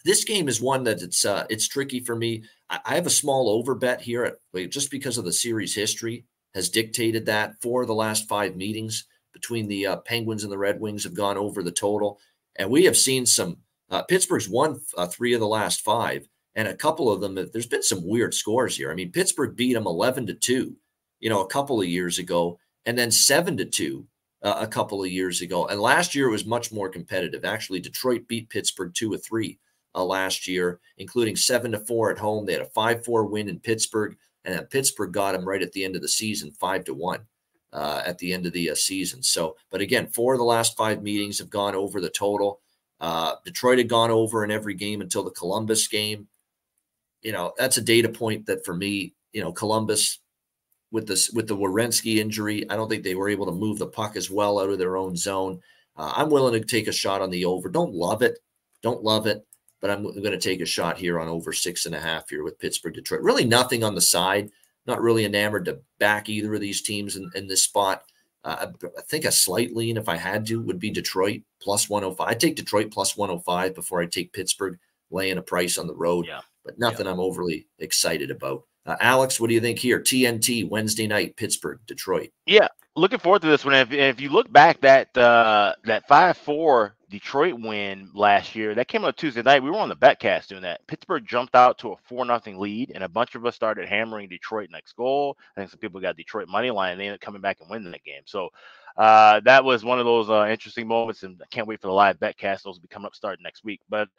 This game is one that it's uh, it's tricky for me. I, I have a small over bet here, at, just because of the series history has dictated that. Four of the last five meetings between the uh, Penguins and the Red Wings have gone over the total, and we have seen some. Uh, Pittsburgh's won uh, three of the last five, and a couple of them. There's been some weird scores here. I mean, Pittsburgh beat them eleven to two, you know, a couple of years ago, and then seven to two uh, a couple of years ago. And last year it was much more competitive. Actually, Detroit beat Pittsburgh two or three uh, last year, including seven to four at home. They had a five four win in Pittsburgh, and Pittsburgh got them right at the end of the season, five to one. Uh, at the end of the uh, season. So, but again, four of the last five meetings have gone over the total. Uh, Detroit had gone over in every game until the Columbus game. You know, that's a data point that for me, you know, Columbus with this with the Werenski injury. I don't think they were able to move the puck as well out of their own zone. Uh, I'm willing to take a shot on the over. Don't love it, don't love it, but I'm going to take a shot here on over six and a half here with Pittsburgh Detroit. Really nothing on the side. Not really enamored to back either of these teams in, in this spot. Uh, I think a slight lean, if I had to, would be Detroit plus 105. I take Detroit plus 105 before I take Pittsburgh laying a price on the road, yeah. but nothing yeah. I'm overly excited about. Uh, Alex, what do you think here? TNT Wednesday night, Pittsburgh, Detroit. Yeah, looking forward to this one. If, if you look back that uh, that five four Detroit win last year, that came on Tuesday night. We were on the betcast doing that. Pittsburgh jumped out to a four nothing lead, and a bunch of us started hammering Detroit next goal. I think some people got Detroit money line, and they ended up coming back and winning that game. So uh, that was one of those uh, interesting moments, and I can't wait for the live betcast. Those will be coming up starting next week. But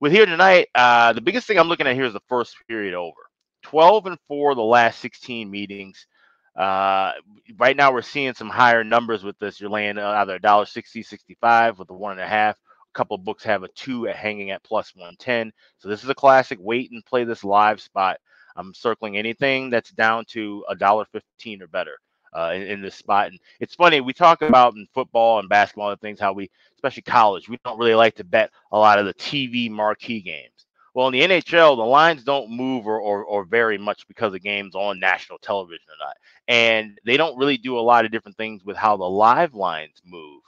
with here tonight, uh, the biggest thing I'm looking at here is the first period over. 12 and 4 the last 16 meetings. Uh, right now, we're seeing some higher numbers with this. You're laying either a dollar 60, 65 with a one and a half. A couple books have a two at hanging at plus 110. So this is a classic wait and play this live spot. I'm circling anything that's down to a dollar 15 or better. Uh, in, in, this spot. And it's funny, we talk about in football and basketball and things how we, especially college, we don't really like to bet a lot of the TV marquee games. Well, in the NHL, the lines don't move or, or, or vary much because the game's on national television or not. And they don't really do a lot of different things with how the live lines move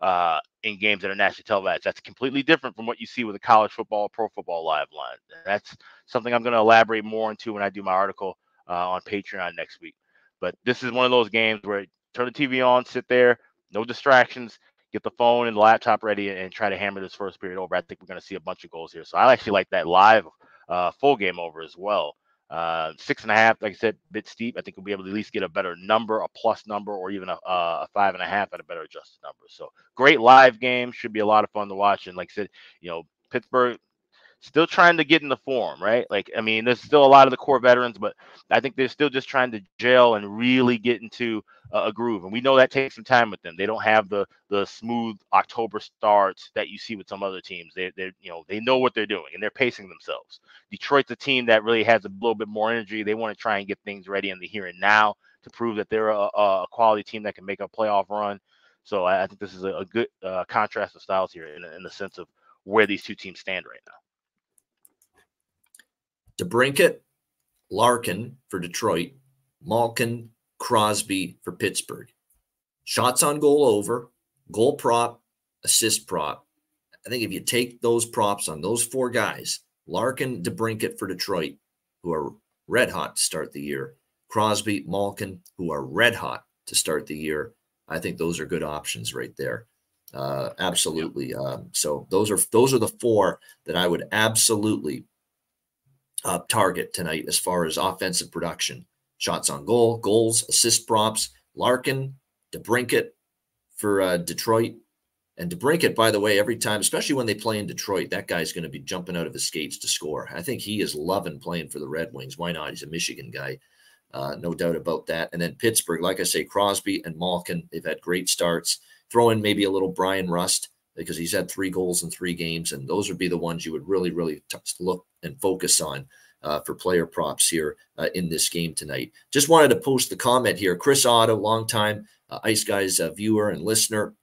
uh, in games that are nationally televised. That's completely different from what you see with a college football, pro football live line. That's something I'm going to elaborate more into when I do my article uh, on Patreon next week. But this is one of those games where turn the TV on, sit there, no distractions, get the phone and the laptop ready and try to hammer this first period over. I think we're going to see a bunch of goals here. So I actually like that live uh, full game over as well. Uh, six and a half, like I said, bit steep. I think we'll be able to at least get a better number, a plus number, or even a, a five and a half at a better adjusted number. So great live game. Should be a lot of fun to watch. And like I said, you know, Pittsburgh still trying to get in the form, right? Like, I mean, there's still a lot of the core veterans, but I think they're still just trying to gel and really get into a, a groove. And we know that takes some time with them. They don't have the the smooth October starts that you see with some other teams. They they you know they know what they're doing and they're pacing themselves. Detroit's a team that really has a little bit more energy. They want to try and get things ready in the here and now to prove that they're a, a quality team that can make a playoff run. So I, I think this is a, a good uh, contrast of styles here in, in the sense of where these two teams stand right now. DeBrincat, Larkin for Detroit, Malkin, Crosby for Pittsburgh. Shots on goal over, goal prop, assist prop. I think if you take those props on those four guys, Larkin, DeBrincat for Detroit, who are red hot to start the year, Crosby, Malkin, who are red hot to start the year, I think those are good options right there. Uh, absolutely. Um, so those are those are the four that I would absolutely uh, target tonight as far as offensive production. Shots on goal, goals, assist props. Larkin, DeBrincat for uh, Detroit. And DeBrincat, by the way, every time, especially when they play in Detroit, that guy's going to be jumping out of his skates to score. I think he is loving playing for the Red Wings. Why not? He's a Michigan guy. Uh, no doubt about that. And then Pittsburgh, like I say, Crosby and Malkin, they've had great starts. Throw in maybe a little Bryan Rust because he's had three goals in three games. And those would be the ones you would really, really t- look and focus on uh, for player props here uh, in this game tonight. Just wanted to post the comment here. Chris Otto, longtime uh, Ice Guys uh, viewer and listener,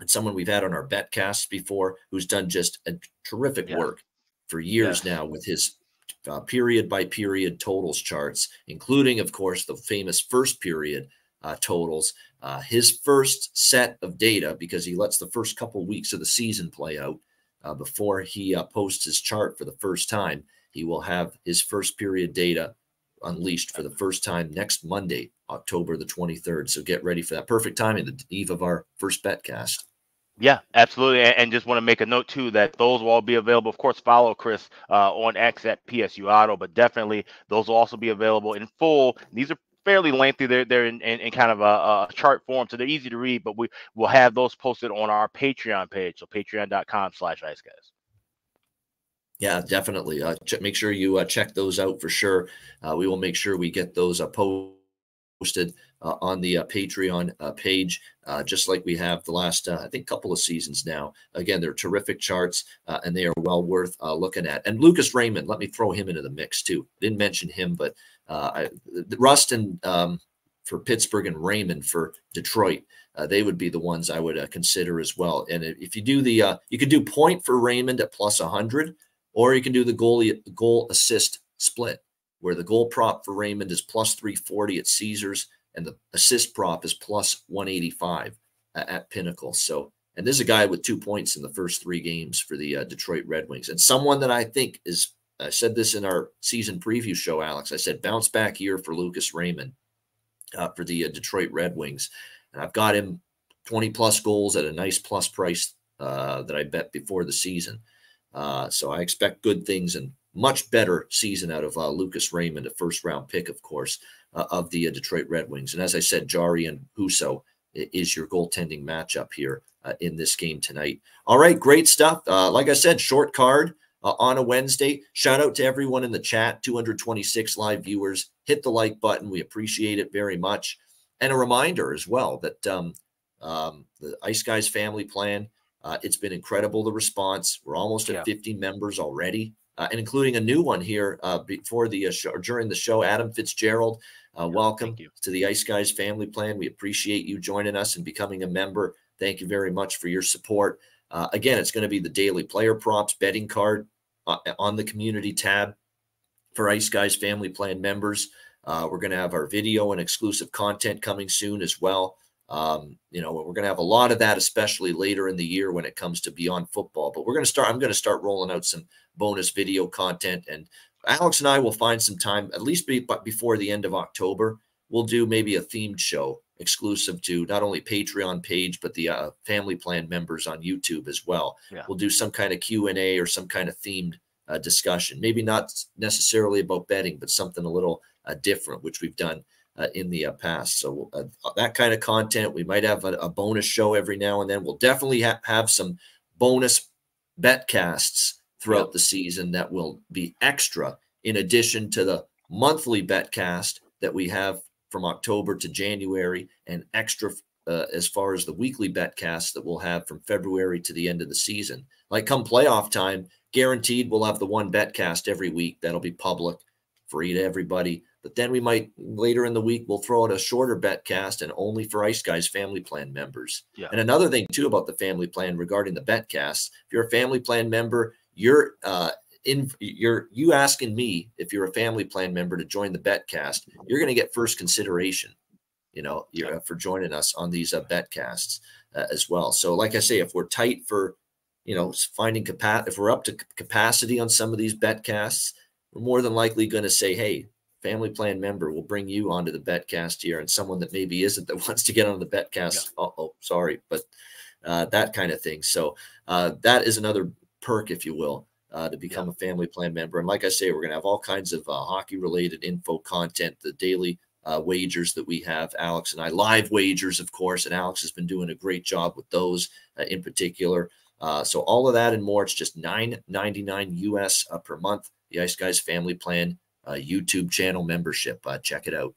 and someone we've had on our betcasts before who's done just a terrific yeah. work for years yeah. now with his uh, period by period totals charts, including, of course, the famous first period uh, totals. Uh, his first set of data, because he lets the first couple weeks of the season play out uh, before he uh, posts his chart for the first time. He will have his first period data unleashed for the first time next Monday, October the 23rd. So get ready for that. Perfect timing, the eve of our first betcast. Yeah, absolutely. And, just want to make a note too that those will all be available. Of course, follow Chris uh, on X at PSU Auto, but definitely those will also be available in full. These are fairly lengthy. They're they're in, in, in kind of a, a, chart form, so they're easy to read. But we will have those posted on our Patreon page, so patreon.com/slash Ice Guys. Yeah, definitely. Uh, ch- make sure you uh, check those out for sure. Uh, we will make sure we get those uh, posted uh, on the uh, Patreon page, just like we have the last, I think, couple of seasons now. Again, they're terrific charts and they are well worth looking at. And Lucas Raymond, let me throw him into the mix too. Didn't mention him, but I, Rustin um, for Pittsburgh and Raymond for Detroit. Uh, they would be the ones I would uh, consider as well. And if you do the, uh, you could do point for Raymond at plus 100, or you can do the goal goal assist split, where the goal prop for Raymond is plus 340 at Caesars and the assist prop is plus 185 at, at Pinnacle. So, and this is a guy with two points in the first three games for the uh, Detroit Red Wings, and someone that I think is. I said this in our season preview show, Alex. I said bounce back year for Lucas Raymond uh, for the uh, Detroit Red Wings, and I've got him 20 plus goals at a nice plus price uh, that I bet before the season. Uh, so I expect good things and much better season out of uh, Lucas Raymond, a first round pick, of course, uh, of the Detroit Red Wings. And as I said, Jarry and Husso is your goaltending matchup here in this game tonight. All right, great stuff. Like I said, short card uh, on a Wednesday. Shout out to everyone in the chat, 226 live viewers. Hit the like button. We appreciate it very much. And a reminder as well that um, um, the Ice Guys family plan. Uh, it's been incredible the response. We're almost at yeah. 50 members already uh, and including a new one here uh, before the uh, show during the show. Adam Fitzgerald, uh, welcome to the Ice Guys family plan. We appreciate you joining us and becoming a member. Thank you very much for your support. Uh, again, it's going to be the daily player props betting card uh, on the community tab for Ice Guys family plan members. we're going to have our video and exclusive content coming soon as well. Um, you know, we're going to have a lot of that, especially later in the year when it comes to beyond football. But we're going to start. I'm going to start rolling out some bonus video content, and Alex and I will find some time, at least be, before the end of October. We'll do maybe a themed show exclusive to not only Patreon page but the uh, Family Plan members on YouTube as well. Yeah. We'll do some kind of Q and A or some kind of themed uh, discussion. Maybe not necessarily about betting, but something a little uh, different, which we've done uh, in the uh, past. So uh, that kind of content, we might have a, a, bonus show every now and then. We'll definitely ha- have some bonus bet casts throughout Yep. the season that will be extra in addition to the monthly betcast that we have from October to January and extra uh, as far as the weekly betcasts that we'll have from February to the end of the season. Like come playoff time, guaranteed we'll have the one betcast every week that'll be public, free to everybody. But then we might later in the week we'll throw out a shorter betcast and only for Ice Guys family plan members. Yeah. And another thing too about the family plan regarding the betcasts, if you're a family plan member, you're uh in you're you asking me if you're a family plan member to join the betcast, you're going to get first consideration you know, you're, uh, for joining us on these uh, betcasts uh, as well. So, like I say, if we're tight for, you know, finding capacity, if we're up to capacity on some of these betcasts, we're more than likely going to say, hey, family plan member, we'll bring you onto the betcast here, and someone that maybe isn't that wants to get on the betcast. Oh, oh, sorry, but uh, that kind of thing. So uh, that is another perk, if you will. Uh, to become a family plan member. And like I say, we're going to have all kinds of uh, hockey related info content, the daily uh, wagers that we have, Alex and I, live wagers, of course, and Alex has been doing a great job with those uh, in particular. Uh, so all of that and more, it's just nine ninety nine US uh, per month. The Ice Guys Family Plan uh, YouTube channel membership. Uh, check it out.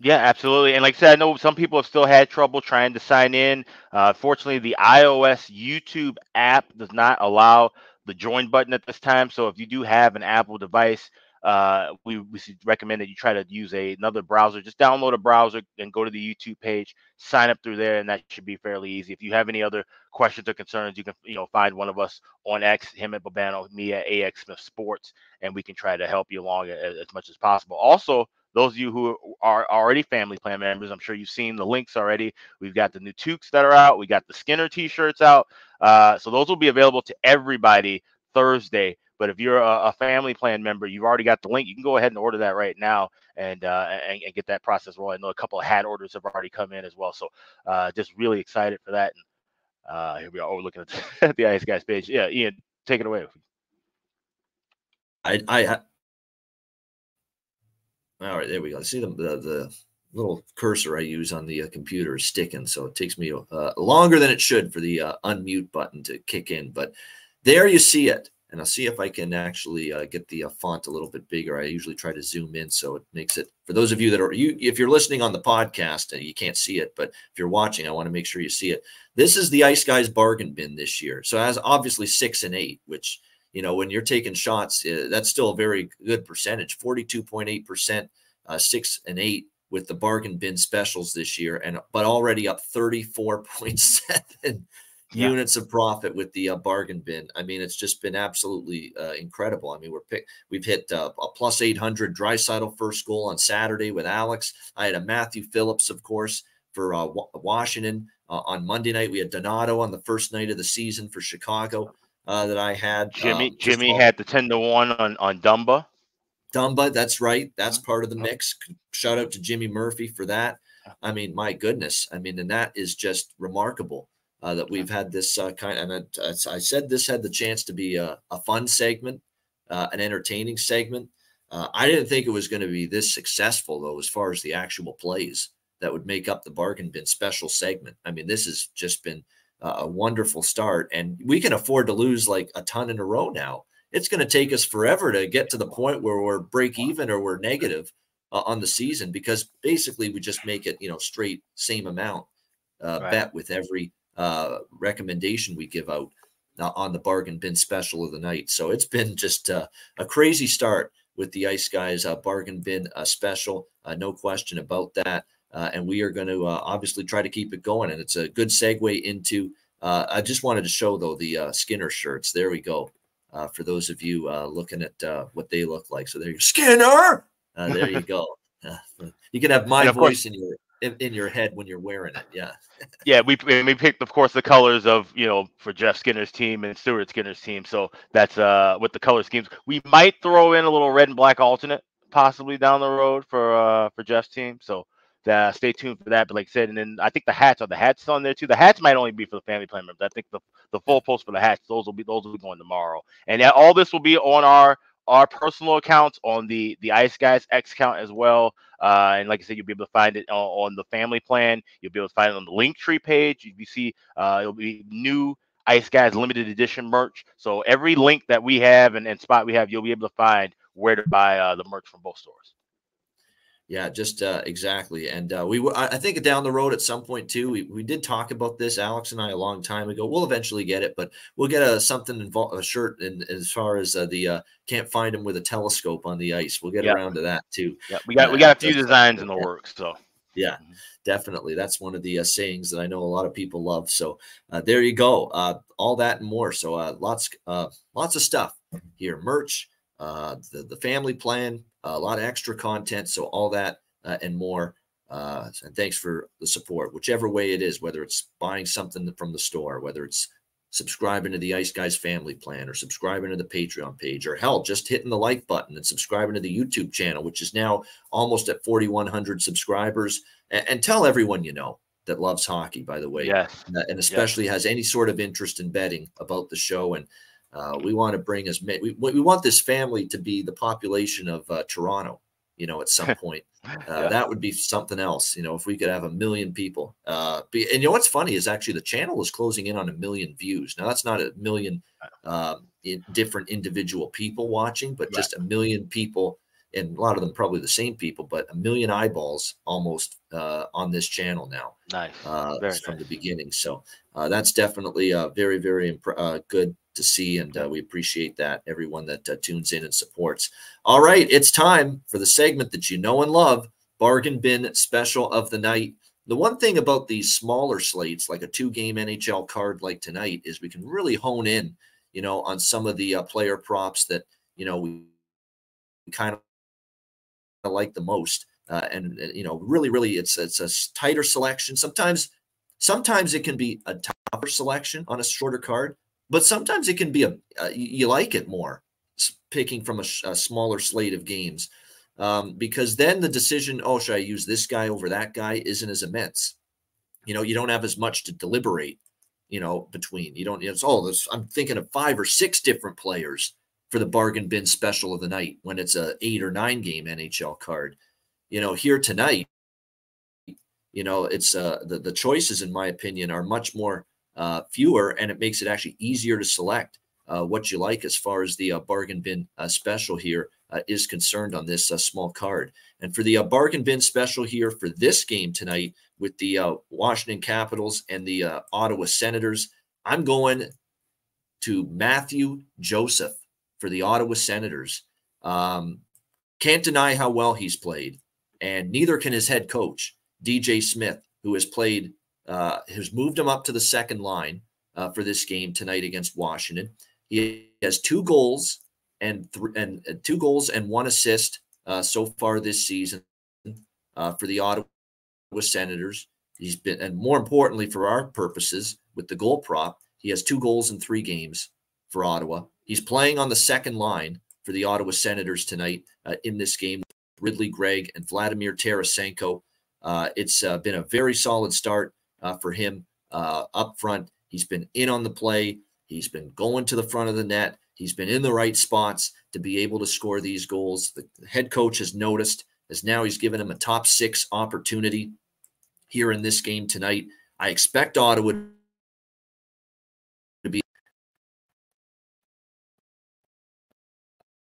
Yeah, absolutely. And like I said, I know some people have still had trouble trying to sign in. Uh, fortunately, the iOS YouTube app does not allow the join button at this time. So if you do have an Apple device, uh, we, we recommend that you try to use a, another browser. Just download a browser and go to the YouTube page, sign up through there, and that should be fairly easy. If you have any other questions or concerns, you can you know find one of us on X, him at Babano, me at AX Smith Sports, and we can try to help you along as, as much as possible. Also, those of you who are already family plan members, I'm sure you've seen the links already. We've got the new toques that are out. We got the Skinner t-shirts out. Uh, so those will be available to everybody Thursday. But if you're a, a, family plan member, you've already got the link. You can go ahead and order that right now and uh, and, and, get that process rolling. I know a couple of hat orders have already come in as well. So uh, just really excited for that. And uh, here we are. We're looking at the, at the Ice Guys page. Yeah, Ian, take it away. I, I, all right, there we go. See the, the, the little cursor I use on the uh, computer is sticking, so it takes me uh, longer than it should for the uh, unmute button to kick in. But there you see it, and I'll see if I can actually uh, get the uh, font a little bit bigger. I usually try to zoom in, so it makes it for those of you that are you. If you're listening on the podcast, and you can't see it, but if you're watching, I want to make sure you see it. This is the Ice Guys bargain bin this year, so as obviously six and eight, which you know when you're taking shots, uh, that's still a very good percentage, forty-two point eight percent, uh, six and eight with the bargain bin specials this year, and but already up 34.7 yeah. units of profit with the uh, bargain bin. I mean, it's just been absolutely uh, incredible. I mean, we're pick, we've hit uh, a plus 800 Draisaitl first goal on Saturday with Alex. I had a Matthew Phillips, of course, for uh, Washington uh, on Monday night. We had Donato on the first night of the season for Chicago uh, that I had. Jimmy Jimmy had the 10 to 1 on, on Dumba. Dumba, that's right. That's part of the mix. Shout out to Jimmy Murphy for that. I mean, my goodness. I mean, and that is just remarkable uh, that we've had this uh, kind. And I, I, said this had the chance to be a, a fun segment, uh, an entertaining segment. Uh, I didn't think it was going to be this successful, though, as far as the actual plays that would make up the bargain bin special segment. I mean, this has just been a wonderful start, and we can afford to lose like a ton in a row now it's going to take us forever to get to the point where we're break even or we're negative uh, on the season because basically we just make it you know straight same amount uh, right. bet with every uh, recommendation we give out uh, on the bargain bin special of the night. So it's been just uh, a crazy start with the Ice Guys uh, bargain bin special, no question about that. And we are going to obviously try to keep it going, and it's a good segue into. I just wanted to show though the Skinner shirts. There we go uh, for those of you uh, looking at uh, what they look like. So there you go. Skinner. there you go. you can have my voice course, in your in, in, your head when you're wearing it. Yeah. yeah, we we picked, of course, the colors of you know for Jeff Skinner's team and Stuart Skinner's team. So that's uh with the color schemes. We might throw in a little red and black alternate possibly down the road for uh for Jeff's team. So stay tuned for that. But like I said, and then I think the hats are the hats on there too. The hats might only be for the family plan members. I think the, the full post for the hats, those will be those will be going tomorrow. And all this will be on our our personal accounts on the the Ice Guys X account as well. Uh, and like I said, you'll be able to find it on, on, the family plan. You'll be able to find it on the Linktree page. You see, uh, it'll be new Ice Guys limited edition merch. So every link that we have and, and spot we have, you'll be able to find where to buy uh, the merch from both stores. Yeah, just uh, exactly. And uh, we, I think down the road at some point too, we, we did talk about this, Alex and I, a long time ago. We'll eventually get it, but we'll get a something involved, a shirt, in as far as uh, the uh, can't find him with a telescope on the ice. We'll get around to that too. Yeah, we got we got a few designs in the works, so yeah, mm-hmm. definitely. That's one of the uh, sayings that I know a lot of people love. So uh, there you go. Uh, all that and more. So uh, lots, uh, lots of stuff here. Merch, uh, the the family plan, a lot of extra content. So all that uh, and more. Uh, and thanks for the support, whichever way it is, whether it's buying something from the store, whether it's subscribing to the Ice Guys family plan or subscribing to the Patreon page, or hell, just hitting the like button and subscribing to the YouTube channel, which is now almost at 4,100 subscribers. And, and, tell everyone you know that loves hockey, by the way, yes. and especially yes. has any sort of interest in betting about the show. And uh, we want to bring as many, we, we want this family to be the population of uh, Toronto you know, at some point. Uh, yeah. That would be something else, you know, if we could have a million people. Uh, be, and you know what's funny is actually the channel is closing in on a million views. Now that's not a million uh, in different individual people watching, but just a million people, and a lot of them probably the same people, but a million eyeballs almost uh, on this channel now. Nice, uh, from nice. the beginning. So uh, that's definitely uh, very, very imp- uh, good to see, and uh, we appreciate that everyone that uh, tunes in and supports. All right, it's time for the segment that you know and love, bargain bin special of the night. The one thing about these smaller slates, like a two-game NHL card like tonight, is we can really hone in, you know, on some of the uh, player props that you know we kind of like the most. Uh, and, and, you know, really, really, it's it's a tighter selection. Sometimes, sometimes it can be a tougher selection on a shorter card but sometimes it can be a uh, you like it more picking from a, a smaller slate of games um, because then the decision oh should i use this guy over that guy? isn't as immense. You know you don't have as much to deliberate you know between. You don't it's oh this, i'm thinking of five or six different players for the bargain bin special of the night when it's a eight or nine game nhl card. You know here tonight you know it's uh the, the choices in my opinion are much more uh, fewer, and it makes it actually easier to select uh, what you like as far as the uh, bargain bin uh, special here uh, is concerned on this small card. And for the bargain bin special here for this game tonight with the Washington Capitals and the Ottawa Senators, I'm going to Mathieu Joseph for the Ottawa Senators. Um, can't deny how well he's played, and neither can his head coach, DJ Smith, who has played uh, has moved him up to the second line uh, for this game tonight against Washington. He has two goals and th- and uh, two goals and one assist uh, so far this season uh, for the Ottawa Senators. He's been, and more importantly for our purposes, with the goal prop, he has two goals in three games for Ottawa. He's playing on the second line for the Ottawa Senators tonight uh, in this game. Ridley Greig and Vladimir Tarasenko. It's been a very solid start uh, for him uh, up front. He's been in on the play. He's been going to the front of the net. He's been in the right spots to be able to score these goals. The head coach has noticed as now he's given him a top six opportunity here in this game tonight. I expect Ottawa to be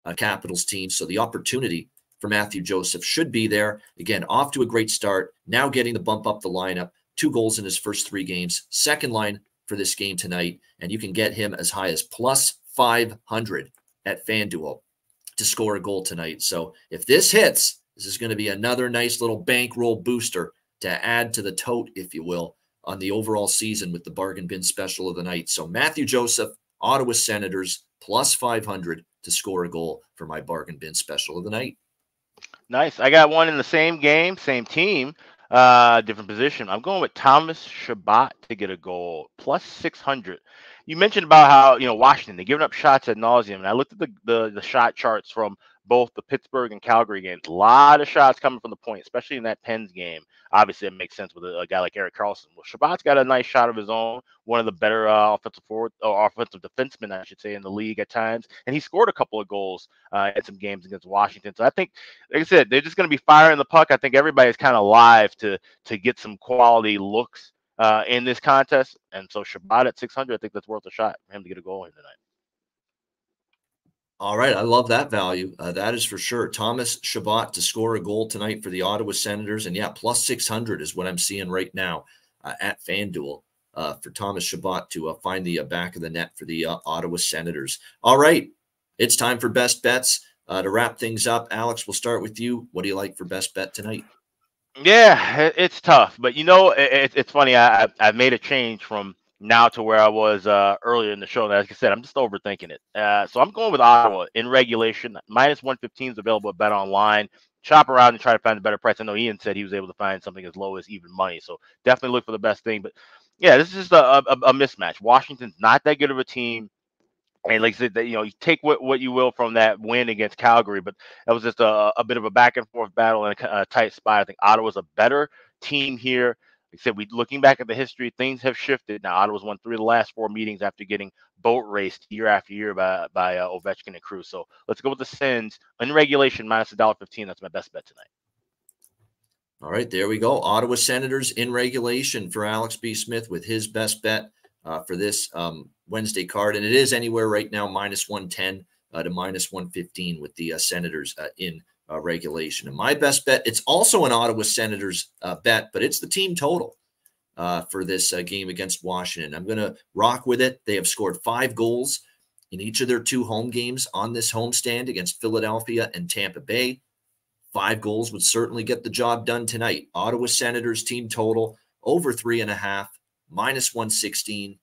a Capitals team. So the opportunity for Mathieu Joseph should be there. Again, off to a great start. Now getting the bump up the lineup two goals in his first three games. Second line for this game tonight, and you can get him as high as plus 500 at FanDuel to score a goal tonight. So if this hits, this is going to be another nice little bankroll booster to add to the tote, if you will, on the overall season with the bargain bin special of the night. So Mathieu Joseph, Ottawa Senators, plus 500 to score a goal for my bargain bin special of the night. Nice. I got one in the same game, same team. Uh, different position. I'm going with Thomas Chabot to get a goal plus 600. You mentioned about how you know Washington they're giving up shots at nauseum, and I looked at the, the the shot charts from both the Pittsburgh and Calgary games. A lot of shots coming from the point, especially in that Pens game. Obviously, it makes sense with a, a guy like Erik Karlsson. Well, Chabot's got a nice shot of his own, one of the better uh, offensive forward or offensive defensemen, I should say, in the league at times. And he scored a couple of goals uh, in some games against Washington. So I think, like I said, they're just going to be firing the puck. I think everybody's kind of live to to get some quality looks uh, in this contest. And so Chabot at 600, I think that's worth a shot for him to get a goal in tonight. All right, I love that value. Uh, that is for sure. Thomas Chabot to score a goal tonight for the Ottawa Senators, and yeah, plus six hundred is what I'm seeing right now uh, at FanDuel uh, for Thomas Chabot to uh, find the uh, back of the net for the uh, Ottawa Senators. All right, it's time for best bets. to wrap things up, Alex, we'll start with you. What do you like for best bet tonight? Yeah, it's tough, but you know, it, it's funny. I I made a change from now to where I was uh, earlier in the show. Like I said, I'm just overthinking it. Uh, so I'm going with Ottawa in regulation. Minus 115 is available at Bet Online. Shop around and try to find a better price. I know Ian said he was able to find something as low as even money. So definitely look for the best thing. But yeah, this is just a, a, a mismatch. Washington's not that good of a team. And like I said, you know, you take what, what you will from that win against Calgary, but that was just a, a bit of a back and forth battle and a, a tight spot. I think Ottawa's a better team here. I said, we looking back at the history, things have shifted. Now Ottawa's won three of the last four meetings after getting boat raced year after year by by uh, Ovechkin and Cruz. So let's go with the Sens in regulation minus a dollar fifteen. That's my best bet tonight. All right, there we go. Ottawa Senators in regulation for Alex B. Smith with his best bet uh, for this um, Wednesday card, and it is anywhere right now minus one ten uh, to minus one fifteen with the uh, Senators uh, in uh, regulation. And my best bet, it's also an Ottawa Senators uh, bet, but it's the team total uh, for this uh, game against Washington. I'm going to rock with it. They have scored five goals in each of their two home games on this homestand against Philadelphia and Tampa Bay. Five goals would certainly get the job done tonight. Ottawa Senators team total over three and a half, minus 116.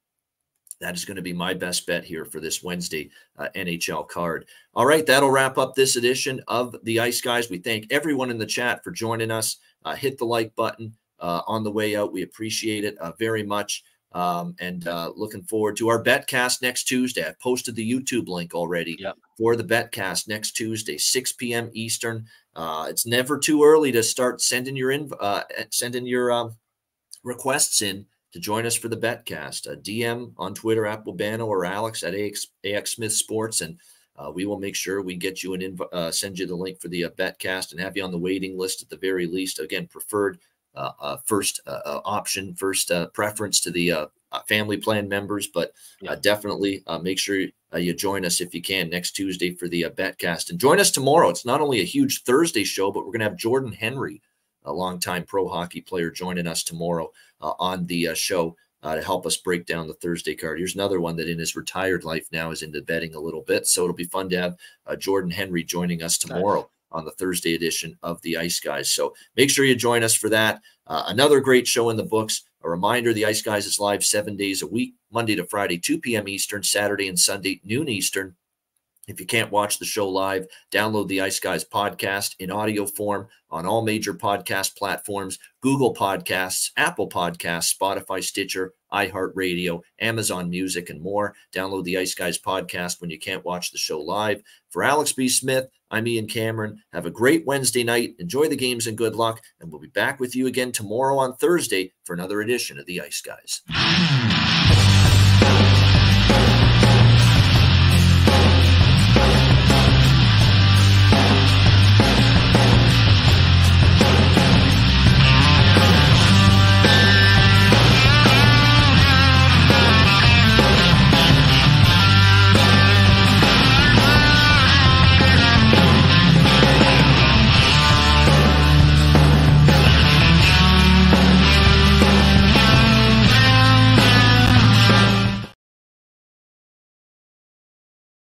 That is going to be my best bet here for this Wednesday uh, NHL card. All right, that'll wrap up this edition of the Ice Guys. We thank everyone in the chat for joining us. Uh, hit the like button uh, on the way out. We appreciate it uh, very much. Um, and uh, looking forward to our betcast next Tuesday. I've posted the YouTube link already yep. for the betcast next Tuesday, 6 p.m. Eastern. Uh, it's never too early to start sending your in, sending your um, requests in to join us for the betcast. A DM on Twitter at Bobano or Alex at AX, AX Smith Sports, and uh, we will make sure we get you an inv- uh, send you the link for the uh, betcast and have you on the waiting list at the very least. Again, preferred uh, uh, first uh, option, first preference to the family plan members, but definitely make sure you join us if you can next Tuesday for the betcast and join us tomorrow. It's not only a huge Thursday show, but we're going to have Jordan Henry a longtime pro hockey player, joining us tomorrow uh, on the uh, show uh, to help us break down the Thursday card. Here's another one that in his retired life now is into betting a little bit. So it'll be fun to have uh, Jordan Henry joining us tomorrow. Nice. On the Thursday edition of the Ice Guys. So make sure you join us for that. Uh, another great show in the books. A reminder the Ice Guys is live seven days a week, Monday to Friday, 2 p.m. Eastern, Saturday and Sunday, noon Eastern. If you can't watch the show live, download the Ice Guys podcast in audio form on all major podcast platforms Google Podcasts, Apple Podcasts, Spotify, Stitcher, iHeartRadio, Amazon Music, and more. Download the Ice Guys podcast when you can't watch the show live. For Alex B. Smith, I'm Ian Cameron. Have a great Wednesday night. Enjoy the games and good luck. And we'll be back with you again tomorrow on Thursday for another edition of the Ice Guys.